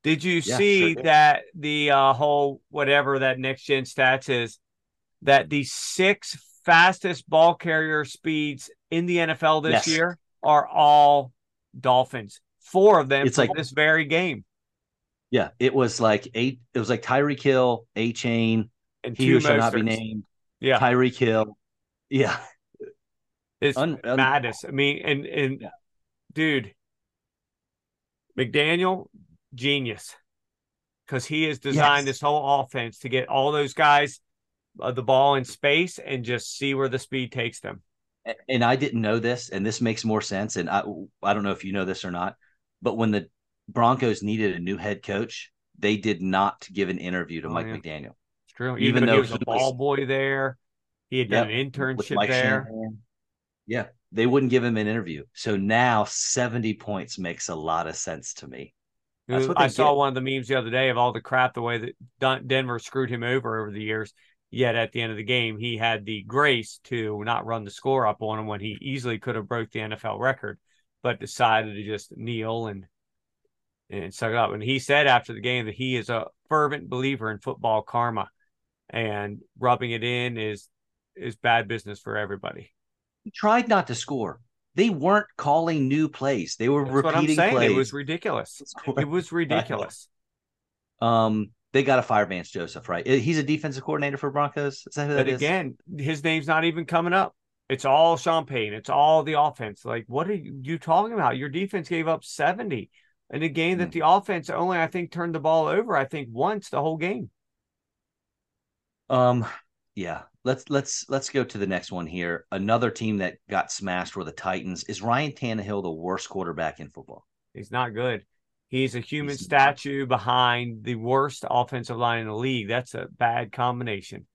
Did you Yeah, see sure did. that the uh, whole whatever that next gen stats is that the six fastest ball carrier speeds in the NFL this Yes. year are all Dolphins. Four of them It's like- this very game. Yeah, it was like eight. It was like Tyreek Hill, A Chain, And he who shall not be named, Yeah, Tyreek Hill. Yeah, it's Un- un- madness. I mean, and and Yeah. dude, McDaniel, genius, because he has designed Yes. this whole offense to get all those guys uh, the ball in space and just see where the speed takes them. and I didn't know this, and this makes more sense. And I, I don't know if you know this or not, but when the Broncos needed a new head coach, they did not give an interview to Oh, Mike yeah. McDaniel. True. Even Even, though he was a ball boy there, he had done an internship there. Shanahan. Yeah, they wouldn't give him an interview. So now 70 points makes a lot of sense to me. That's what I saw get. one of the memes the other day of all the crap the way that Dun- Denver screwed him over over the years. Yet at the end of the game, he had the grace to not run the score up on him when he easily could have broke the NFL record, but decided to just kneel and and suck it up. And he said after the game that he is a fervent believer in football karma, and rubbing it in is is bad business for everybody. He tried not to score. they weren't calling new plays. They were That's repeating plays. It was ridiculous. It was ridiculous. Um, they got to fire Vance Joseph, right? He's a defensive coordinator for Broncos. Is that who but again, his name's not even coming up. It's all champagne. It's all the offense. Like, what are you, talking about? Your defense gave up 70 in a game that mm. the offense only, I think, turned the ball over, I think, once the whole game. Um, yeah. Let's let's let's go to the next one here. Another team that got smashed were the Titans. Is Ryan Tannehill the worst quarterback in football? He's not good. He's a human He's statue not. behind the worst offensive line in the league. That's a bad combination.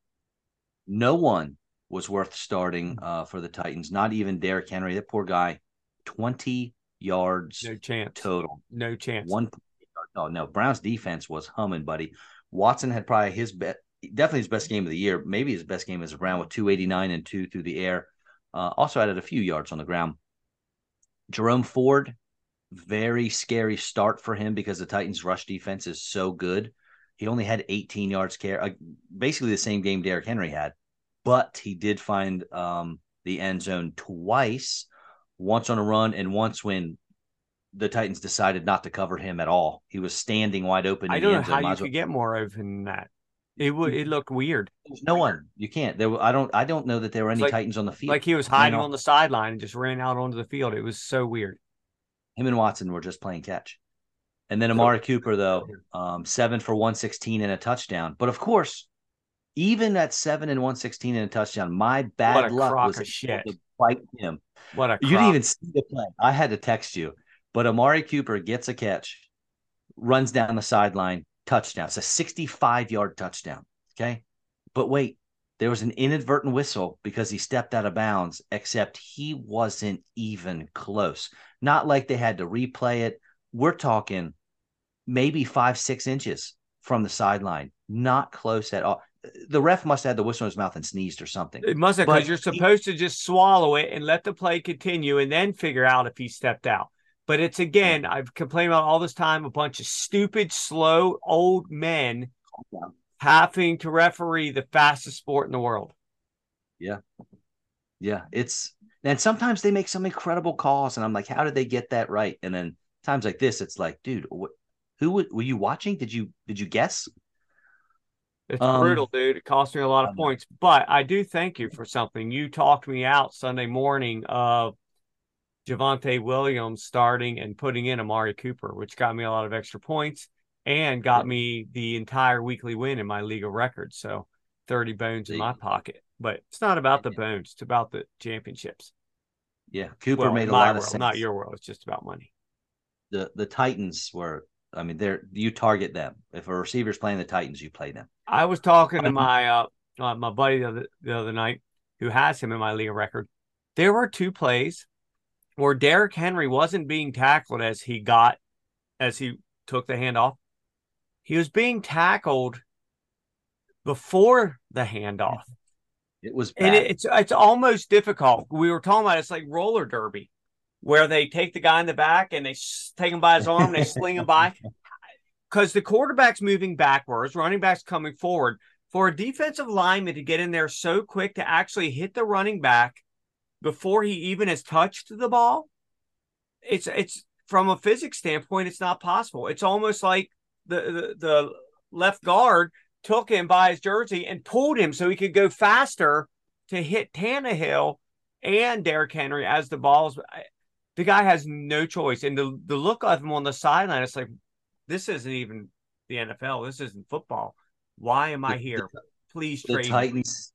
No one was worth starting uh, for the Titans. Not even Derrick Henry. That poor guy, twenty yards, no chance total, no chance. One, oh no, Browns defense was humming, buddy. Watson had probably his bet, definitely his best game of the year, maybe his best game as a Brown with two eighty nine and two through the air. Uh, also added a few yards on the ground. Jerome Ford, very scary start for him because the Titans' rush defense is so good. He only had 18 yards care, uh, basically the same game Derrick Henry had but he did find um, the end zone twice, once on a run and once when the Titans decided not to cover him at all. He was standing wide open. I don't know how you could get more open than that. It would. It looked weird. There's no one. You can't. There. I don't. I don't know that there were any like, Titans on the field. Like he was hiding you know? on the sideline and just ran out onto the field. It was so weird. Him and Watson were just playing catch. And then Amari Cooper, though, um, seven for 116 and a touchdown. But of course, even at seven and one sixteen in a touchdown, my bad luck was shit. to fight him. What a you didn't even see the play. I had to text you, but Amari Cooper gets a catch, runs down the sideline, touchdown. It's a sixty-five yard touchdown. Okay, but wait, there was an inadvertent whistle because he stepped out of bounds. Except he wasn't even close. Not like they had to replay it. We're talking maybe five six inches from the sideline. Not close at all the ref must have had the whistle in his mouth and sneezed or something. It must have because you're supposed he, to just swallow it and let the play continue and then figure out if he stepped out. But it's again, I've complained about all this time a bunch of stupid, slow, old men having to referee the fastest sport in the world. Yeah. Yeah. It's and sometimes they make some incredible calls, and I'm like, how did they get that right? And then times like this, it's like, dude, who were you watching? Did you did you guess? It's um, brutal, dude. It cost me a lot of points, but I do thank you for something. You talked me out Sunday morning of Javonte Williams starting and putting in Amari Cooper, which got me a lot of extra points and got me the entire weekly win in my league of records. So 30 bones in my pocket. But it's not about the bones, it's about the championships. Yeah, Cooper well, made a lot world, of sense. Not your world. It's just about money. The the Titans were I mean, they're you target them. If a receiver's playing the Titans, you play them. I was talking to my uh, uh, my buddy the other, the other night who has him in my league of record. There were two plays where Derrick Henry wasn't being tackled as he got as he took the handoff. He was being tackled before the handoff. It was bad. and it, it's it's almost difficult. We were talking about it's like roller derby where they take the guy in the back and they take him by his arm and they sling him by [LAUGHS] because the quarterback's moving backwards, running back's coming forward. For a defensive lineman to get in there so quick to actually hit the running back before he even has touched the ball, it's it's from a physics standpoint, it's not possible. It's almost like the the, the left guard took him by his jersey and pulled him so he could go faster to hit Tannehill and Derrick Henry as the balls the guy has no choice. And the the look of him on the sideline, it's like this isn't even the NFL. This isn't football. Why am I here? Please the trade Titans.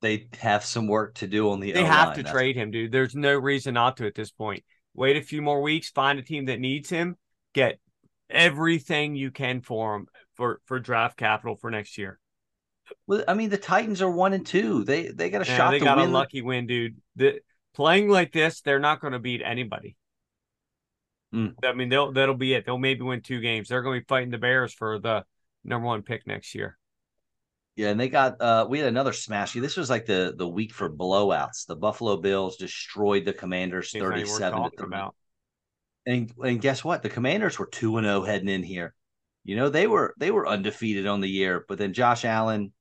They have some work to do on the. They O-line. have to That's... trade him, dude. There's no reason not to at this point. Wait a few more weeks, find a team that needs him, get everything you can for him for for draft capital for next year. Well, I mean, the Titans are one and two. They they got a shot. They got win. a lucky win, dude. The playing like this, they're not going to beat anybody. Mm. I mean, they'll that'll be it. They'll maybe win two games. They're going to be fighting the Bears for the number one pick next year. Yeah, and they got uh we had another smash. This was like the the week for blowouts. The Buffalo Bills destroyed the Commanders thirty seven to 30. About. And and guess what? The Commanders were two and zero oh heading in here. You know they were they were undefeated on the year, but then Josh Allen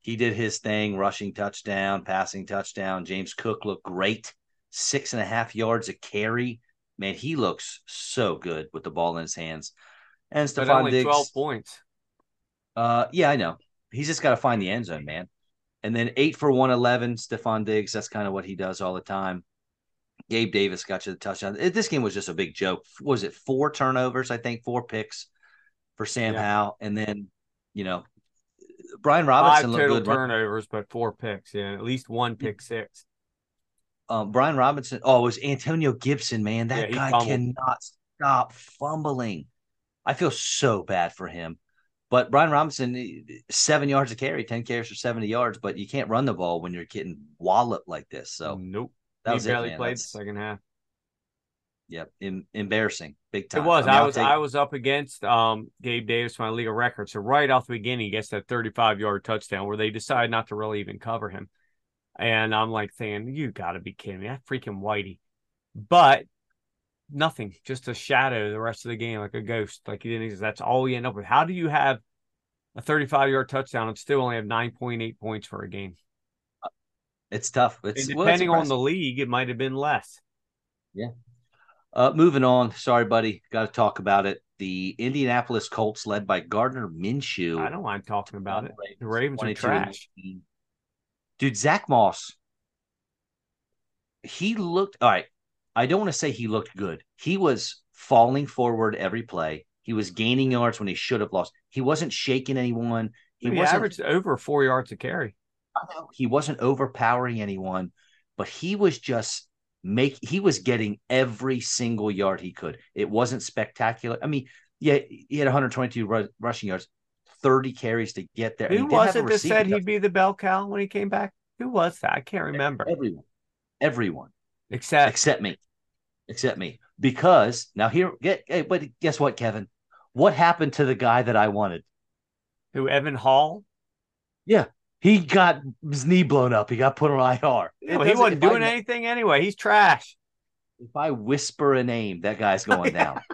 he did his thing, rushing touchdown, passing touchdown. James Cook looked great. six and a half yards a carry. Man, he looks so good with the ball in his hands. And Stefon Diggs, 12 points. uh, yeah, I know. He's just got to find the end zone, man. And then eight for 111, Stefon Diggs. That's kind of what he does all the time. Gabe Davis got you the touchdown. It- This game was just a big joke. Was it four turnovers? I think four picks for Sam Yeah. Howell. And then, you know, Brian Five Robinson looked total good. turnovers, but four picks. Yeah, at least one pick six. Um, Brian Robinson. Oh, it was Antonio Gibson, man. That Yeah, guy fumbled. cannot stop fumbling. I feel so bad for him. But Brian Robinson, eh, seven yards a carry, 10 carries for 70 yards, but you can't run the ball when you're getting walloped like this. So nope. that he was it, barely man. played the second half. Yep, em- embarrassing, big time. It was. mean, I was. take- I was up against um, Gabe Davis, for my league of record. So right off the beginning, he gets that 35 yard touchdown where they decide not to really even cover him, and I'm like thinking, you got to be kidding me! That freaking Whitey, but nothing, just a shadow the rest of the game, like a ghost. Like he didn't. exist. That's all we end up with. How do you have a 35 yard touchdown and still only have 9.8 points for a game? It's tough. And It's well, it's depending on the league, it might have been less. Yeah. Uh, moving on. Sorry, buddy. Got to talk about it. The Indianapolis Colts, led by Gardner Minshew. I don't mind talking about it. The Ravens are trash. Dude, Zack Moss, he looked all right. I don't want to say he looked good. He was falling forward every play. He was gaining yards when he should have lost. He wasn't shaking anyone. He He, wasn't averaged over four yards a carry. he wasn't overpowering anyone, but he was just make he was getting every single yard he could. It wasn't spectacular. I mean, yeah, he had 122 ru- rushing yards, 30 carries to get there. Who he was it that said he'd be the bell cow when he came back? Who was that? I can't remember. Everyone, everyone Except except me, except me, because now here, get, hey, but guess what, Kevin? What happened to the guy that I wanted? who Evan Hull. Yeah he got his knee blown up. He got put on IR. He wasn't if I doing anything anyway. He's trash. If I whisper a name, that guy's going down. [LAUGHS]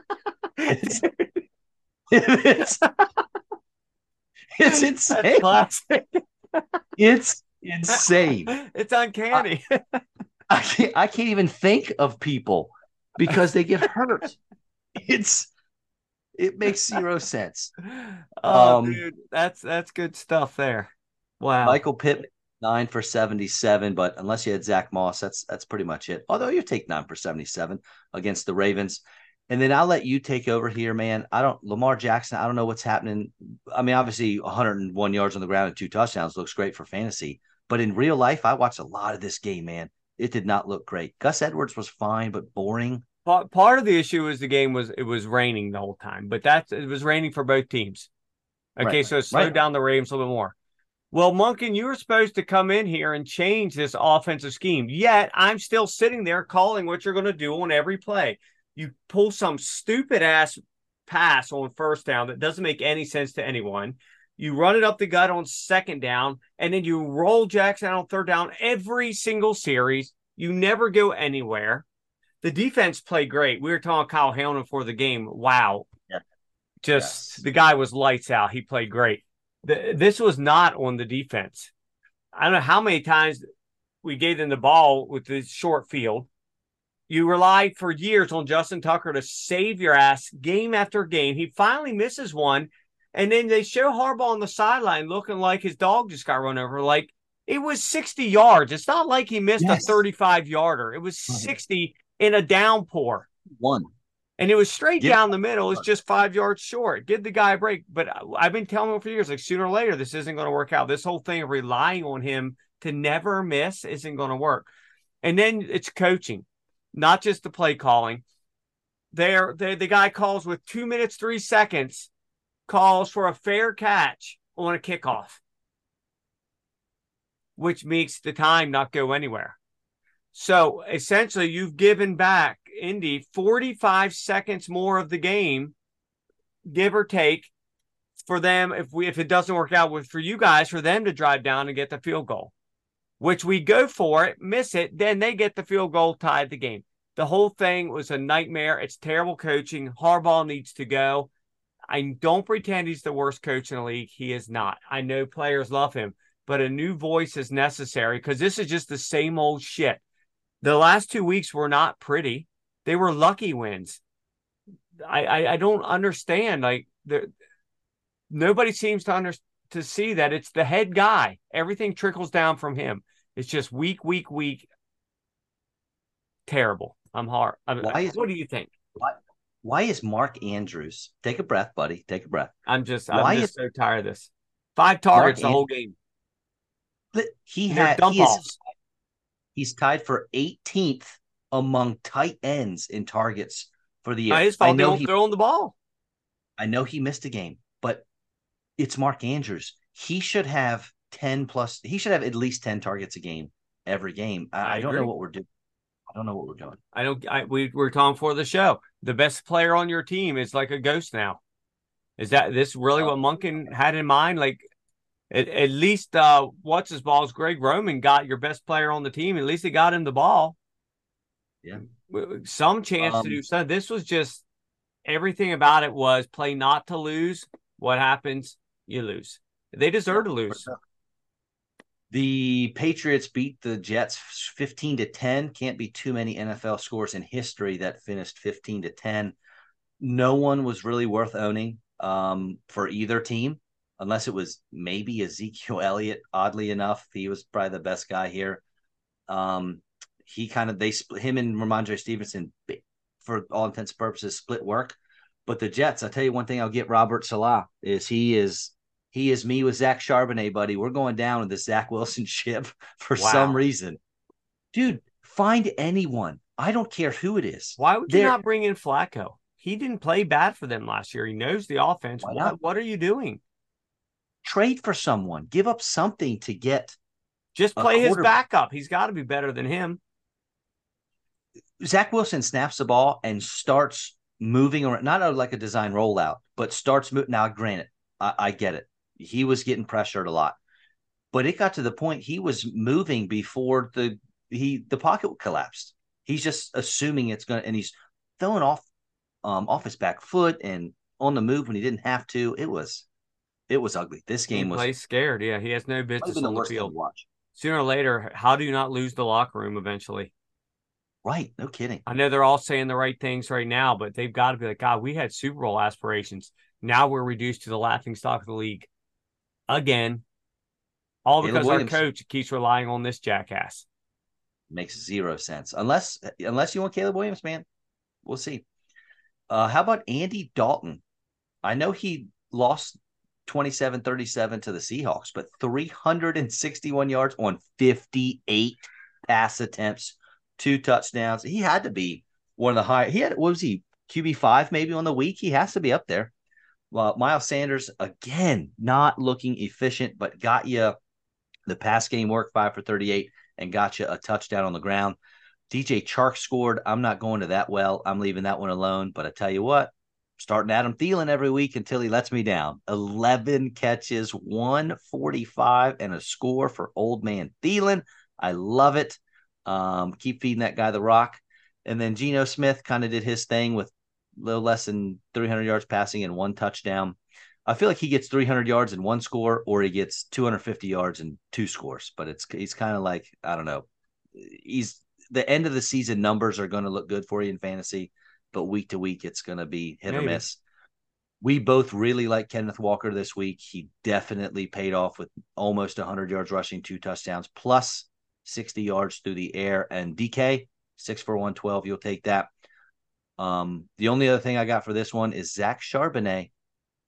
It's, it's, it's That's insane. classic. It's [LAUGHS] insane. It's uncanny. I can't, I can't even think of people because they get hurt. [LAUGHS] It's it makes zero sense. [LAUGHS] oh, Um, dude, that's that's good stuff there. Wow. Michael Pittman nine for seventy seven, but unless you had Zack Moss, that's that's pretty much it. Although you take nine for seventy seven against the Ravens. And then I'll let you take over here, man. I don't Lamar Jackson. I don't know what's happening. I mean, obviously, 101 yards on the ground and two touchdowns looks great for fantasy. But in real life, I watched a lot of this game, man. It did not look great. Gus Edwards was fine, but boring. part, part of the issue is the game was it was raining the whole time, but that's it was raining for both teams. Okay, Right, so it slowed right. down the Ravens a little bit more. Well, Monken, you were supposed to come in here and change this offensive scheme. Yet I'm still sitting there calling what you're going to do on every play. You pull some stupid ass pass on first down that doesn't make any sense to anyone. You run it up the gut on second down, and then you roll Jackson on third down every single series. You never go anywhere. The defense played great. We were talking Kyle Hamilton for the game. Wow. Yeah. Just the guy was lights out. He played great. The, this was not on the defense. I don't know how many times we gave them the ball with the short field. You relied for years on Justin Tucker to save your ass game after game. He finally misses one, and then they show Harbaugh on the sideline looking like his dog just got run over. Like it was 60 yards. It's not like he missed Yes. a 35 yarder. It was 60 in a downpour. One. And it was straight Give- down the middle. It's just five yards short. Give the guy a break. But I've been telling him for years, like sooner or later, this isn't going to work out. This whole thing of relying on him to never miss isn't going to work. And then it's coaching, not just the play calling. There, the, the guy calls with two minutes, three seconds, calls for a fair catch on a kickoff, which makes the time not go anywhere. So essentially, you've given back Indy 45 seconds more of the game, give or take, for them if we if it doesn't work out with for you guys for them to drive down and get the field goal, which we go for it, miss it, then they get the field goal, tied the game. The whole thing was a nightmare. It's terrible coaching. Harbaugh needs to go. I don't pretend he's the worst coach in the league. He is not. I know players love him, but a new voice is necessary because this is just the same old shit. The last two weeks were not pretty. They were lucky wins. I I, I don't understand. Like nobody seems to under to see that it's the head guy. Everything trickles down from him. It's just week, week, week. Terrible. I'm hard. I'm, why is, what do you think? Why, why is Mark Andrews? Take a breath, buddy. Take a breath. I'm just. I'm why just is, so tired of this. Five targets Mark the whole game. He had. He is, he's tied for 18th among tight ends in targets for the year. Not his fault. I know he, throwing the ball. I know he missed a game, but it's Mark Andrews. He should have 10 plus, he should have at least 10 targets a game every game. I, I, I don't know what we're doing. I don't know what we're doing. I don't, I, we, we're talking for the show. The best player on your team is like a ghost now. Is that this really what Monken had in mind? Like, at, at least uh, what's his balls? Greg Roman got your best player on the team. At least he got him the ball. Yeah, some chance um, to do so. This was just everything about it was play not to lose. What happens? You lose. They deserve to lose. The Patriots beat the Jets 15 to 10. Can't be too many NFL scores in history that finished 15 to 10. No one was really worth owning um, for either team, unless it was maybe Ezekiel [LAUGHS] Elliott. Oddly enough, he was probably the best guy here. Um, he kind of they split him and Rhamondre Stevenson for all intents and purposes split work. But the Jets, I'll tell you one thing I'll get Robert Saleh is he is he is me with Zach Charbonnet, buddy. We're going down with the Zach Wilson [LAUGHS] ship for wow. some reason. Dude, find anyone. I don't care who it is. Why would They're, not bring in Flacco? He didn't play bad for them last year. He knows the offense. What, what are you doing? Trade for someone. Give up something to get. Just play his backup. He's got to be better than him. Zach Wilson snaps the ball and starts moving around, not like a design rollout, but starts moving. Now, granted, I, I get it he was getting pressured a lot. But it got to the point he was moving before the he the pocket collapsed. He's just assuming it's gonna and he's throwing off um off his back foot and on the move when he didn't have to. It was it was ugly. This game he was scared. Yeah, he has no business on the, the field. Watch. Sooner or later, how do you not lose the locker room eventually? Right, no kidding. I know they're all saying the right things right now, but they've got to be like, God, we had Super Bowl aspirations. Now we're reduced to the laughing stock of the league again, all because our coach keeps relying on this jackass. Makes zero sense unless unless you want Caleb Williams, man. We'll see. Uh, how about Andy Dalton? I know he lost 27 37 to the Seahawks, but 361 yards on 58 pass attempts, two touchdowns. He had to be one of the high. He had, what was he, QB five maybe on the week? He has to be up there. Well, Miles Sanders again not looking efficient, but got you the pass game work five for 38 and got you a touchdown on the ground. DJ Chark scored. I'm not going to that well. I'm leaving that one alone. But I tell you what, starting Adam Thielen every week until he lets me down. 11 catches, 145, and a score for old man Thielen. I love it. Um, keep feeding that guy the rock. And then Geno Smith kind of did his thing with little less than 300 yards passing and one touchdown. I feel like he gets 300 yards in one score, or he gets 250 yards in two scores. But it's he's kind of like I don't know. He's the end of the season numbers are going to look good for you in fantasy, but week to week it's going to be hit Maybe. or miss. We both really like Kenneth Walker this week. He definitely paid off with almost 100 yards rushing, two touchdowns, plus 60 yards through the air. And DK six for 112, you'll take that. Um, the only other thing I got for this one is Zach Charbonnet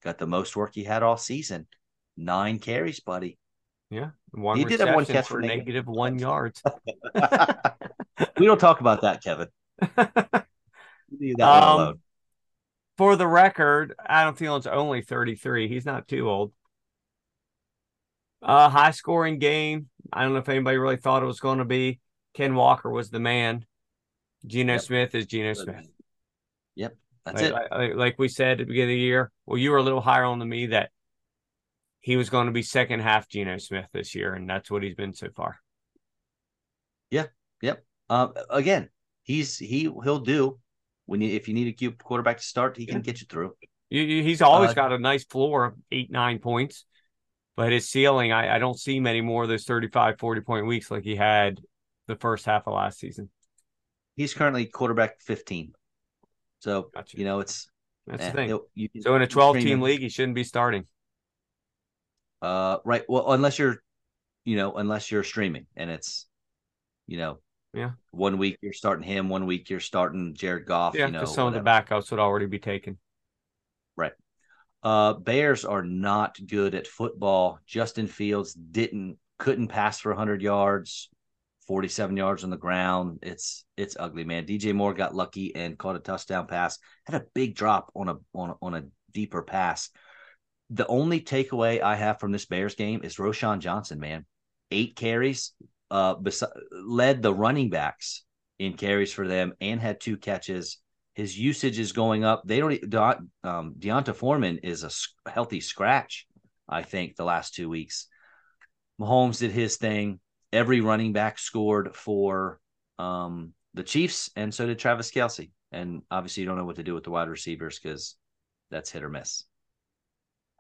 got the most work he had all season. Nine carries, buddy. Yeah. One he did have one catch for negative one yards. [LAUGHS] we don't talk about that, Kevin. [LAUGHS] that um, for the record, Adam Thielen's only 33. He's not too old. Uh, high scoring game. I don't know if anybody really thought it was going to be. Ken Walker was the man. Geno yep. Smith is Geno Smith. Yep, that's like, it. Like, like, we said at the beginning of the year, well, you were a little higher on than me that he was going to be second half Geno Smith this year, and that's what he's been so far. Yeah, yep. Um, again, he's he he'll do when you if you need a cute quarterback to start, he can get you through. He's always uh, got a nice floor of eight nine points, but his ceiling, I, I don't see many more of those 35, 40 point weeks like he had the first half of last season. he's currently quarterback 15. So Gotcha. you know it's That's eh, the thing. it- you can- So in a twelve team league, he shouldn't be starting. Uh, right. Well, unless you're, you know, unless you're streaming and it's, you know, Yeah. one week you're starting him, one week you're starting Jared Goff. Yeah, you know, because some of the backups would already be taken. Right. Uh, Bears are not good at football. Justin Fields didn't couldn't pass for 100 yards, 47 yards on the ground. It's it's ugly, man. DJ Moore got lucky and caught a touchdown pass. Had a big drop on a on on a deeper pass. The only takeaway I have from this Bears game is Roschon Johnson, man. Eight carries, uh, bes- led the running backs in carries for them and had two catches. His usage is going up. They don't. De- Um, D'Onta Foreman is a s- healthy scratch. I think the last two weeks. Mahomes did his thing. Every running back scored for um, the Chiefs, and so did Travis Kelce. And obviously, you don't know what to do with the wide receivers because that's hit or miss.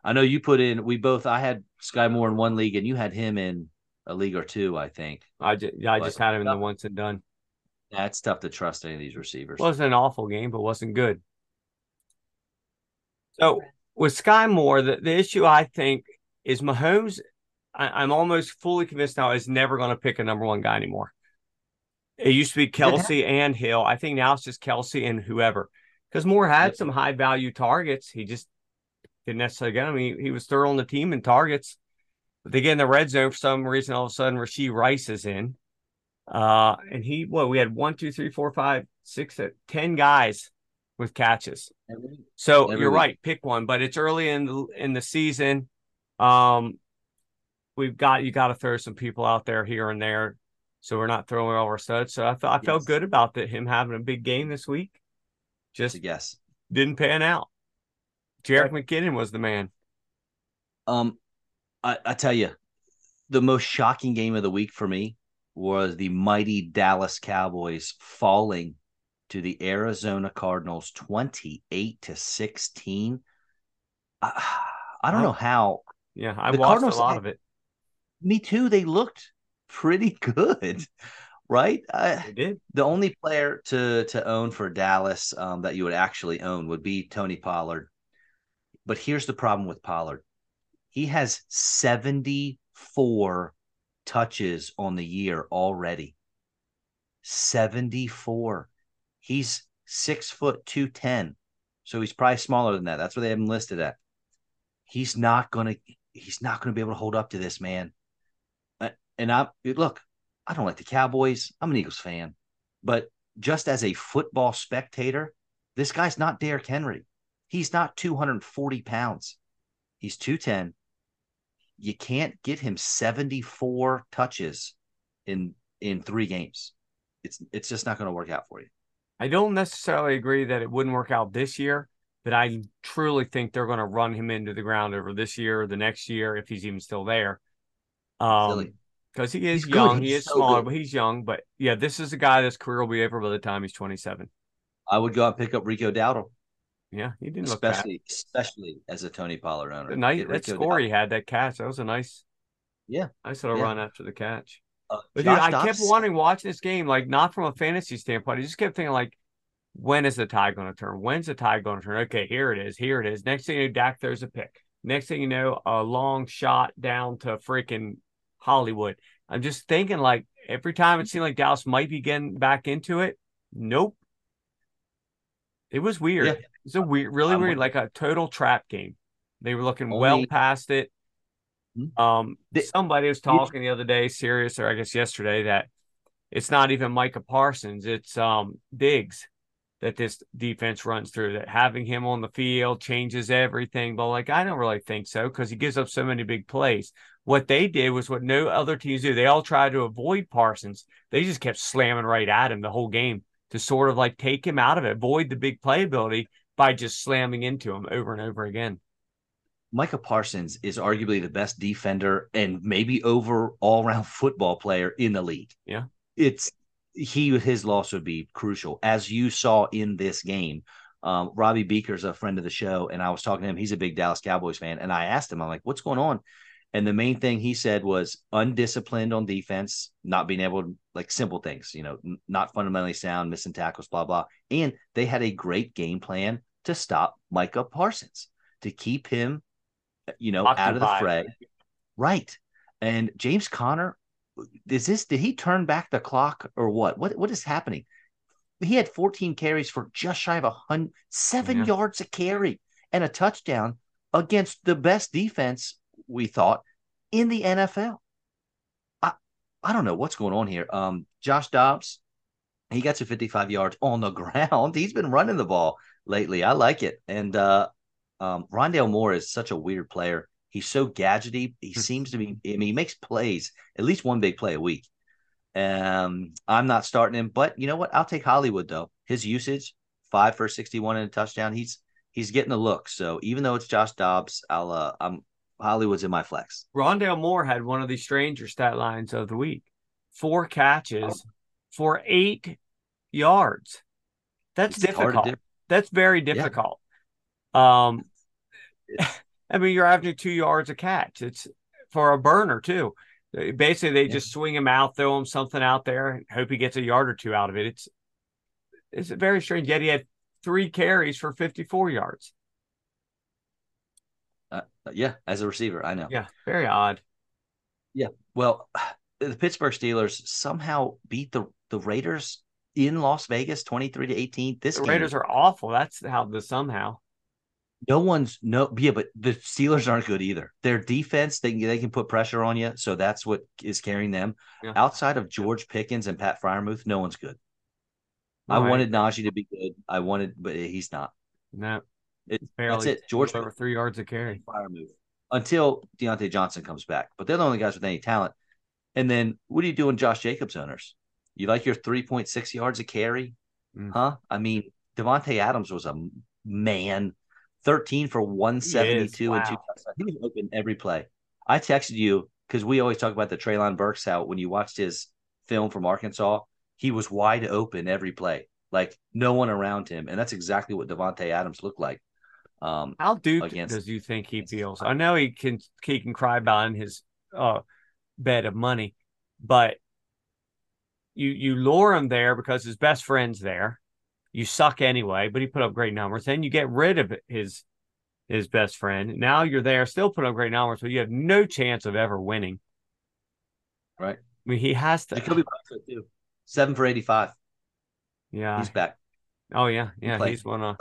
I know you put in. We both. I had Sky Moore in one league, and you had him in a league or two. I think. I just, I But- just had him in the once and done. That's tough to trust any of these receivers. wasn't an awful game, but wasn't good. So with Sky Moore, the, the issue I think is Mahomes. I, I'm almost fully convinced now is never going to pick a number one guy anymore. It used to be Kelce and Hill. I think now it's just Kelce and whoever. Because Moore had some high value targets. He just didn't necessarily get them. He, he was third on the team in targets. But they get in the red zone for some reason. All of a sudden, Rashee Rice is in. Uh, and he, what we had one, two, three, four, five, six, ten guys with catches. So Every you're week. right, pick one, but it's early in the in the season. Um, we've got you got to throw some people out there here and there, so we're not throwing all our studs. So I I felt good about that him having a big game this week. Just yes, didn't pan out. Jerick McKinnon was the man. Um, I, I tell you, the most shocking game of the week for me was the mighty Dallas Cowboys falling to the Arizona Cardinals 28 to 16. I, [SIGHS] I don't know how. Yeah, I The watched Cardinals a lot of it. Me too. They looked pretty [LAUGHS] good, right? I, They did. the only player to to own for Dallas um, that you would actually own would be Tony Pollard. But here's the problem with Pollard. He has 74 touches on the year already. 74. He's six foot 210. So he's probably smaller than that. That's what they have him listed at. He's not gonna he's not gonna be able to hold up to this, man. And I look, I don't like the Cowboys. I'm an Eagles fan. But just as a football spectator, this guy's not Derrick Henry. He's not 240 pounds. He's 210. You can't get him 74 touches in in three games. It's it's just not going to work out for you. I don't necessarily agree that it wouldn't work out this year, but I truly think they're going to run him into the ground over this year or the next year if he's even still there. Um, Silly. Because he is He's good. young, he is so smaller, good. but he's young. But yeah, this is a guy that's career will be over by the time he's 27. I would go out and pick up Rico Dowdle, Yeah, he didn't look bad. especially especially as a Tony Pollard owner. The night that Rico score Dowdle. he had that catch, that was a nice, Yeah. nice little Yeah. run after the catch. Uh, But dude, I kept wanting watching this game, like not from a fantasy standpoint. I just kept thinking, like, when is the tide going to turn? When's the tide going to turn? Okay, here it is. Here it is. Next thing you know, Dak throws a pick. Next thing you know, a long shot down to freaking Hollywood. I'm just thinking, like, every time it seemed like Dallas might be getting back into it. Nope. It was weird. Yeah. It was a weird, really I'm weird, like a total trap game. They were looking Only- well past it. Hmm. Um, The- somebody was talking the other day, serious, or I guess yesterday, that it's not even Micah Parsons, it's um Diggs that this defense runs through. That having him on the field changes everything. But like, I don't really think so because he gives up so many big plays. What they did was what no other teams do. They all tried to avoid Parsons. They just kept slamming right at him the whole game to sort of like take him out of it, avoid the big playability by just slamming into him over and over again. Micah Parsons is arguably the best defender and maybe over all round [LAUGHS] football player in the league. Yeah. It's he his loss would be crucial, as you saw in this game. Um, Robbie Beaker's a friend of the show, and I was talking to him. He's a big Dallas Cowboys fan, and I asked him, I'm like, "What's going on?" And the main thing he said was undisciplined on defense, not being able to like simple things, you know, not fundamentally sound, missing tackles, blah, blah. And they had a great game plan to stop Micah Parsons, to keep him, uh, you know, out of the fray. Right. And James Conner, is this did he turn back the clock or what? What what is happening? He had 14 carries for just shy of a hundred seven yeah. yards a carry and a touchdown against the best defense we thought in the NFL. I I don't know what's going on here. Um, Josh Dobbs, he got to 55 yards [LAUGHS] on the ground. He's been running the ball lately. I like it. And uh, um, Rondale Moore is such a weird player. He's so gadgety. He hmm. seems to be. I mean, he makes plays at least one big play a week. Um, I'm not starting him, but you know what? I'll take Hollywood though. His usage five for 61 and a touchdown. He's he's getting a look. So even though it's Josh Dobbs, I'll uh, I'm Hollywood's in my flex. Rondale Moore had one of the stranger stat lines of the week. Four catches for eight yards. That's it's difficult. That's very difficult. Yeah. Um [LAUGHS] I mean, you're averaging two yards a catch. It's for a burner too. Basically, they yeah. just swing him out, throw him something out there, and hope he gets a yard or two out of it. It's it's very strange. Yet he had three carries for 54 yards. Yeah, as a receiver, I know. Yeah, very odd. Yeah, well, the Pittsburgh Steelers somehow beat the the Raiders in Las Vegas, twenty three to eighteen. This the Raiders are awful. That's how the somehow. No one's no yeah, but the Steelers aren't good either. Their defense, they they can put pressure on you, so that's what is carrying them. Yeah. Outside of George Pickens and Pat Freiermuth, no one's good. I wanted Najee to be good. I wanted, but he's not. No, it's that's it. George over three yards of carry. Freiermuth until Diontae Johnson comes back. But they're the only guys with any talent. And then what are you doing, Josh Jacobs owners? You like your 3.6 yards of carry? Mm. Huh? I mean, Davante Adams was a man 13 for 172 wow. and two touchdowns. He was open every play. I texted you because we always talk about the Treylon Burks how when you watched his film from Arkansas, he was wide open every play, like no one around him, and that's exactly what Davante Adams looked like. Um, how do against, does you think he feels? I know he can he can cry about his uh, bed of money, but you you lure him there because his best friend's there you suck anyway, but he put up great numbers. Then you get rid of his his best friend. Now you're there, still put up great numbers, but you have no chance of ever winning. Right. I mean, he has to. Could be too. Seven for eighty-five. Yeah, he's back. Oh yeah, yeah, he's one of.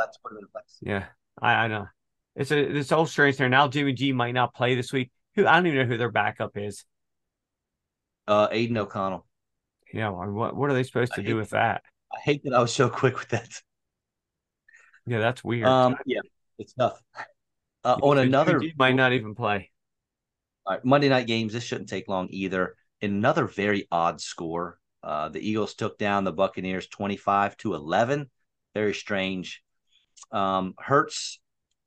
Yeah, I, I know. It's a it's all strange there. Now Jimmy G might not play this week. Who I don't even know who their backup is. Uh, Aidan O'Connell. Yeah, what what are they supposed to I do with that? I hate that I was so quick with that. Yeah, that's weird. Um, yeah, it's tough. Uh, on another, might not even play. All right, Monday night games. This shouldn't take long either. In another very odd score, uh, the Eagles took down the Buccaneers twenty-five to eleven. Very strange. Um, Hurts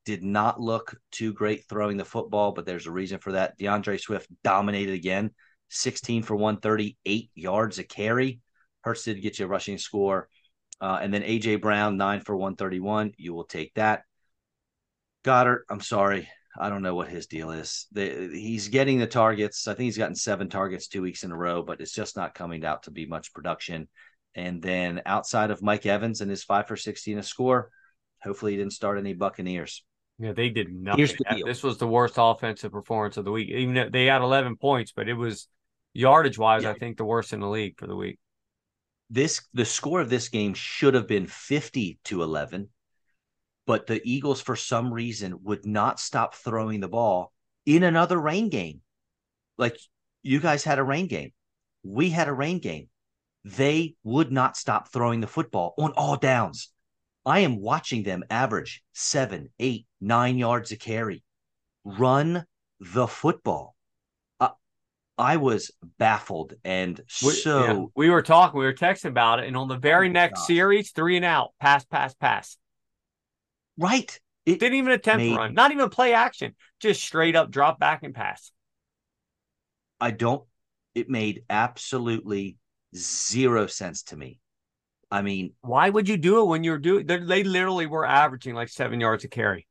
did not look too great throwing the football, but there's a reason for that. D'Andre Swift dominated again, 16 for 138 yards a carry. Hurts did get you a rushing score. Uh, and then AJ Brown, nine for 131. You will take that. Goedert, I'm sorry. I don't know what his deal is. He's getting the targets. I think he's gotten seven targets two weeks in a row, but it's just not coming out to be much production. And then outside of Mike Evans and his five for 16 a score, hopefully he didn't start any Buccaneers. Yeah, they did nothing. The this was the worst offensive performance of the week. Even though they had 11 points, but it was yardage wise, yeah. I think the worst in the league for the week this the score of this game should have been 50 to 11 but the eagles for some reason would not stop throwing the ball in another rain game like you guys had a rain game we had a rain game they would not stop throwing the football on all downs i am watching them average seven eight nine yards a carry run the football I was baffled and we, so yeah. we were talking, we were texting about it, and on the very oh next gosh. series, three and out, pass, pass, pass. Right. It didn't even attempt made, to run, not even play action, just straight up drop back and pass. I don't. It made absolutely zero sense to me. I mean, why would you do it when you're doing? They literally were averaging like seven yards a carry.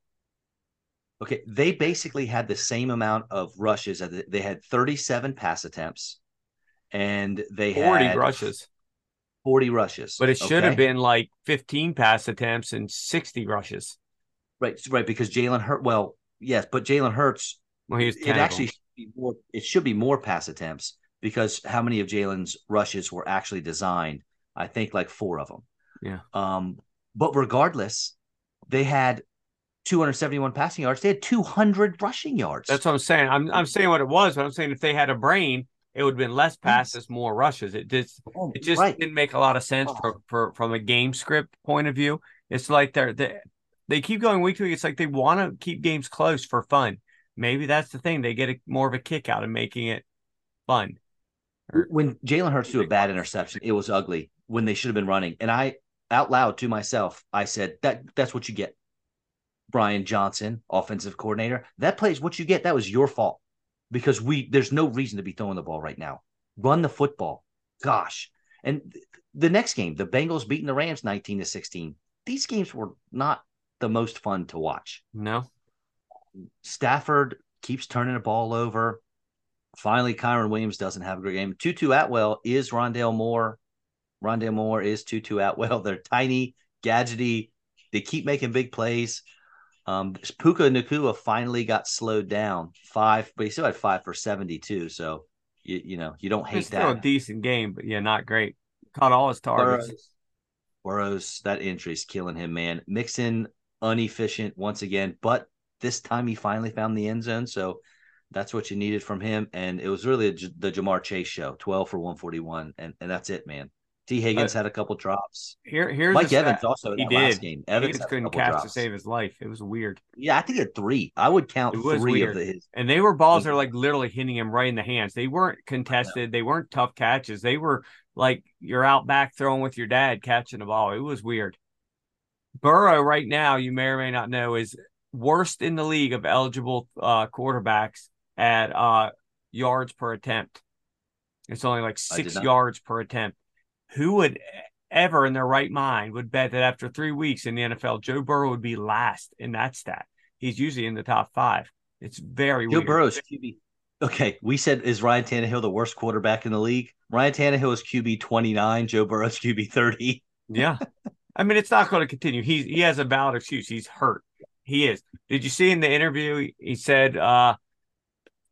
Okay, they basically had the same amount of rushes. They had 37 pass attempts, and they 40 had rushes. 40 rushes. But it should okay? have been like 15 pass attempts and 60 rushes. Right, right, because Jalen Hurt. Well, yes, but Jalen Hurts. Well, he was it actually should be more. It should be more pass attempts because how many of Jalen's rushes were actually designed? I think like four of them. Yeah. Um, but regardless, they had 271 passing yards. They had 200 rushing yards. That's what I'm saying. I'm I'm saying what it was, but I'm saying if they had a brain, it would have been less passes, more rushes. It just Oh, it just right. didn't make a lot of sense Oh. for, for from a game script point of view. It's like they're they they keep going week to week. It's like they want to keep games close for fun. Maybe that's the thing. They get a, more of a kick out of making it fun. when Jalen Hurts threw a bad interception, it was ugly when they should have been running. And I out loud to myself, I said, that that's what you get. Brian Johnson, offensive coordinator. That plays what you get. That was your fault. Because we there's no reason to be throwing the ball right now. Run the football. Gosh. And th- the next game, the Bengals beating the Rams 19 to 16. These games were not the most fun to watch. No, Stafford keeps turning the ball over. Finally, Kyren Williams doesn't have a great game. Tutu Atwell is Rondale Moore. Rondale Moore is Tutu Atwell. [LAUGHS] They're tiny, gadgety. They keep making big plays. Um, Puka Nacua finally got slowed down five, but he still had five for 72. So, you, you know, you don't hate that. still a decent game, but yeah, not great. Caught all his targets. Burrows, Burrows, that injury's killing him, man. Mixon, inefficient once again, but this time he finally found the end zone. So that's what you needed from him. And it was really the Ja'Marr Chase show 12 for 141. And, and that's it, man. Tee Higgins had a couple drops. Here, here's Mike Evans also in He that last did. game. Evans Higgins couldn't catch to save his life. It was weird. Yeah, I think had three. I would count three weird. of the, his. And they were balls that are like literally hitting him right in the hands. They weren't contested. They weren't tough catches. They were like you're out back throwing with your dad catching the ball. It was weird. Burrow right now, you may or may not know, is worst in the league of eligible uh, quarterbacks at uh, yards per attempt. It's only like six yards per attempt. Who would ever in their right mind would bet that after three weeks in the NFL, Joe Burrow would be last in that stat? He's usually in the top five. It's very Joe weird. Burrow's QB. Okay, we said is Ryan Tannehill the worst quarterback in the league? Ryan Tannehill is QB 29, Joe Burrow's QB 30. Yeah. I mean, it's not going to continue. He he has a valid excuse. He's hurt. He is. Did you see in the interview? He, he said uh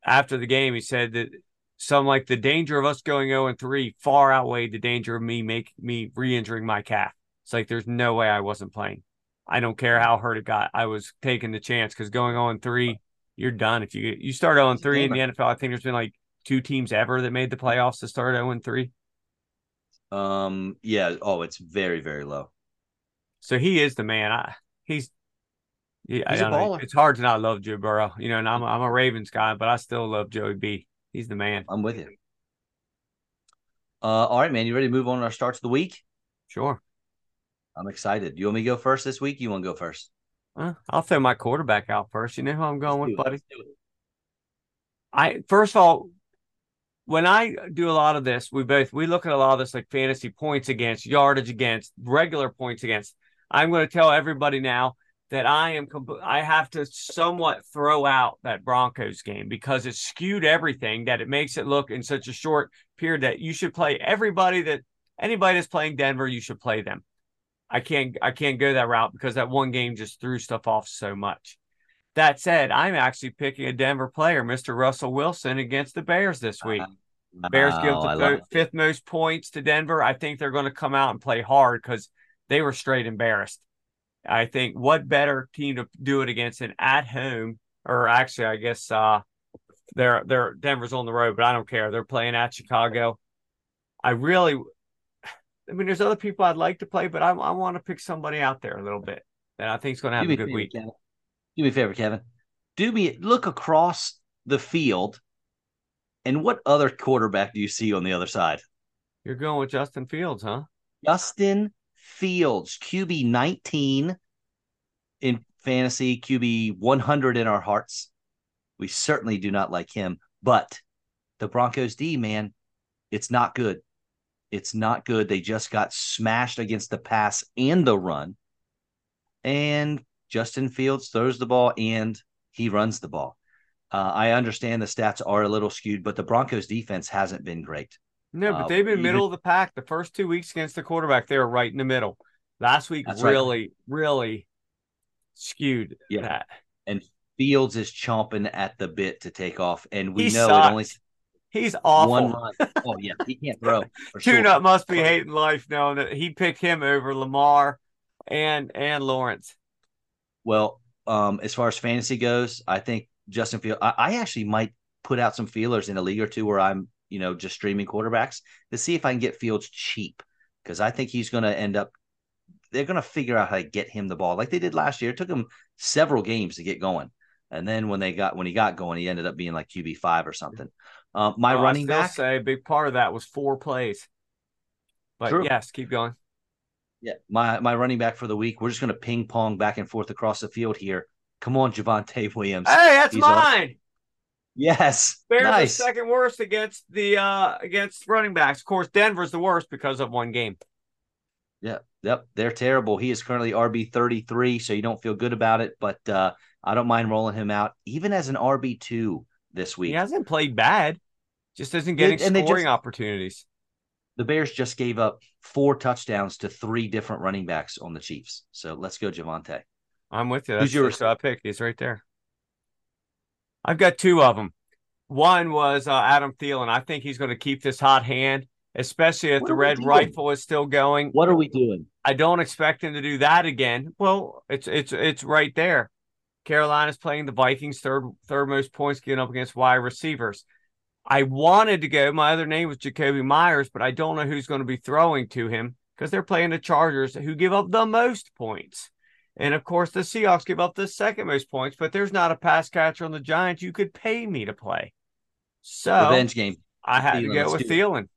after the game, he said that some like the danger of us going 0 and 3 far outweighed the danger of me make me re-injuring my calf. It's like there's no way I wasn't playing. I don't care how hurt it got. I was taking the chance because going 0 and 3, you're done. If you you start 0 and 3 in the NFL, I think there's been like two teams ever that made the playoffs to start 0 and 3. Um, yeah. Oh, it's very, very low. So he is the man. I he's yeah, He's a don't know. baller. It's hard to not love Joe Burrow, you know. And I'm I'm a Ravens guy, but I still love Joey B. He's the man. I'm with you. Uh, all right, man. You ready to move on to our starts of the week? Sure. I'm excited. You want me to go first this week? You want to go first? Uh, I'll throw my quarterback out first. You know who I'm going with, it. buddy. Let's do it. I first of all, when I do a lot of this, we both we look at a lot of this like fantasy points against, yardage against, regular points against. I'm going to tell everybody now that I am comp- I have to somewhat throw out that Broncos game because it skewed everything that it makes it look in such a short period that you should play everybody that anybody that's playing Denver, you should play them. I can't I can't go that route because that one game just threw stuff off so much. That said, I'm actually picking a Denver player, Mr. Russell Wilson, against the Bears this week. Bears give Oh, the love it. fifth most points to Denver. I think they're going to come out and play hard because they were straight embarrassed. I think what better team to do it against than at home, or actually, I guess uh, they're they're Denver's on the road, but I don't care. They're playing at Chicago. I really, I mean, there's other people I'd like to play, but I, I want to pick somebody out there a little bit that I think is going to have a good favor, week. Kevin. Do me a favor, Kevin. Do me look across the field, and what other quarterback do you see on the other side? You're going with Justin Fields, huh? Justin Fields, QB 19 in fantasy, QB 100 in our hearts. We certainly do not like him, but the Broncos D, man, it's not good. It's not good. They just got smashed against the pass and the run. And Justin Fields throws the ball and he runs the ball. Uh, I understand the stats are a little skewed, but the Broncos defense hasn't been great. No, but uh, they've been middle of the pack. The first two weeks against the quarterback, they were right in the middle. Last week really, right. really skewed yeah. that. And Fields is chomping at the bit to take off, and we he know sucks. it only He's awful. One run. Oh yeah, he can't throw. Tune sure. must be hating life knowing that he picked him over Lamar and and Lawrence. Well, um, as far as fantasy goes, I think Justin Field. I, I actually might put out some feelers in a league or two where I'm, you know, just streaming quarterbacks to see if I can get Fields cheap because I think he's going to end up they're going to figure out how to get him the ball like they did last year. It took him several games to get going. And then when they got when he got going, he ended up being like QB five or something. Uh, my oh, running back say a big part of that was four plays. But True. yes, keep going. Yeah, my my running back for the week. We're just going to ping pong back and forth across the field here. Come on, Javonte Williams. Hey, that's He's mine. Yes, Bears nice. second worst against the uh against running backs. Of course, Denver's the worst because of one game. Yeah, yep, they're terrible. He is currently RB thirty three, so you don't feel good about it, but uh I don't mind rolling him out, even as an RB two this week. He hasn't played bad, just isn't getting and scoring just, opportunities. The Bears just gave up four touchdowns to three different running backs on the Chiefs. So let's go, Javonte. I'm with you. That's Who's your pick? He's right there. I've got two of them. One was uh, Adam Thielen. I think he's going to keep this hot hand especially if what the red rifle is still going. What are we doing? I don't expect him to do that again. Well, it's it's it's right there. Carolina's playing the Vikings, third third most points getting up against wide receivers. I wanted to go. My other name was Jakobi Myers, but I don't know who's going to be throwing to him because they're playing the Chargers, who give up the most points. And of course, the Seahawks give up the second most points, but there's not a pass catcher on the Giants you could pay me to play. So revenge game. I had Thielen, to go with Thielen.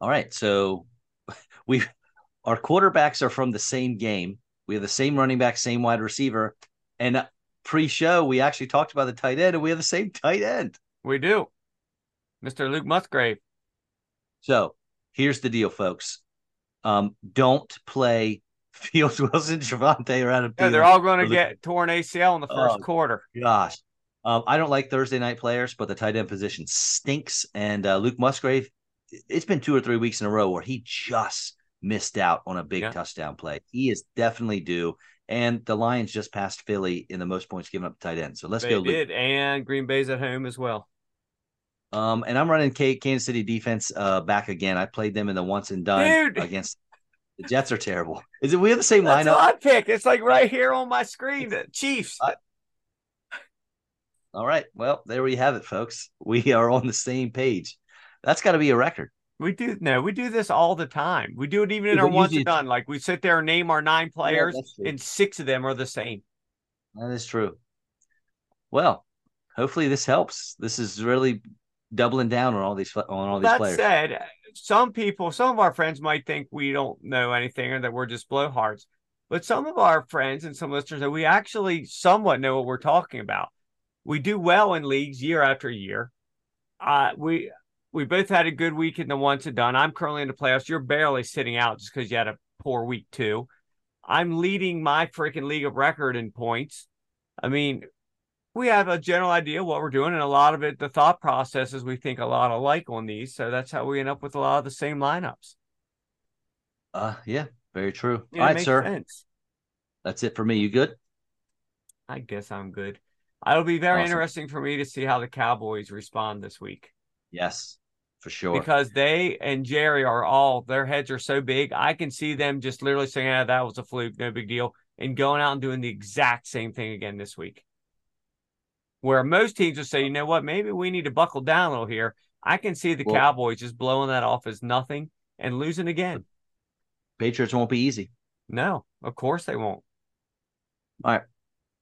All right. So [LAUGHS] we our quarterbacks are from the same game. We have the same running back, same wide receiver. And pre-show, we actually talked about the tight end, and we have the same tight end. We do. Mr. Luke Musgrave. So here's the deal, folks. Um, don't play Fields Wilson, Javonte, or Adam. Yeah, they're all going to get torn ACL in the first oh, quarter. Gosh. Um, I don't like Thursday night players, but the tight end position stinks. And uh, Luke Musgrave, it's been two or three weeks in a row where he just missed out on a big yeah. touchdown play. He is definitely due. And the Lions just passed Philly in the most points given up tight end. So let's they go. Did and Green Bay's at home as well. Um, and I'm running K- Kansas City defense uh, back again. I played them in the once and done Dude. against the Jets are terrible. Is it we have the same That's lineup? I pick. It's like right here on my screen. The Chiefs. I, all right. Well, there we have it, folks. We are on the same page. That's got to be a record. We do no, we do this all the time. We do it even in our once and done. Like we sit there and name our nine players, yeah, and six of them are the same. That is true. Well, hopefully this helps. This is really doubling down on all these on all these that players. That said, some people, some of our friends might think we don't know anything or that we're just blowhards. But some of our friends and some listeners that we actually somewhat know what we're talking about. We do well in leagues year after year. Uh, we we both had a good week in the once and done. I'm currently in the playoffs. You're barely sitting out just because you had a poor week too. I'm leading my freaking league of record in points. I mean, we have a general idea what we're doing, and a lot of it, the thought processes we think a lot alike on these. So that's how we end up with a lot of the same lineups. Uh, yeah, very true. Yeah, All right, sir. Sense. That's it for me. You good? I guess I'm good. It'll be very awesome. interesting for me to see how the Cowboys respond this week. Yes for sure. Because they and Jerry are all their heads are so big. I can see them just literally saying, "Yeah, that was a fluke, no big deal," and going out and doing the exact same thing again this week. Where most teams will say, "You know what? Maybe we need to buckle down a little here." I can see the well, Cowboys just blowing that off as nothing and losing again. Patriots won't be easy. No, of course they won't. All right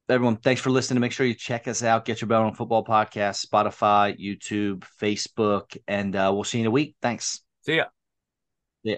everyone, thanks for listening. Make sure you check us out. Get your bell on football podcast, Spotify, YouTube, Facebook, and uh, we'll see you in a week. Thanks. See ya. Yeah.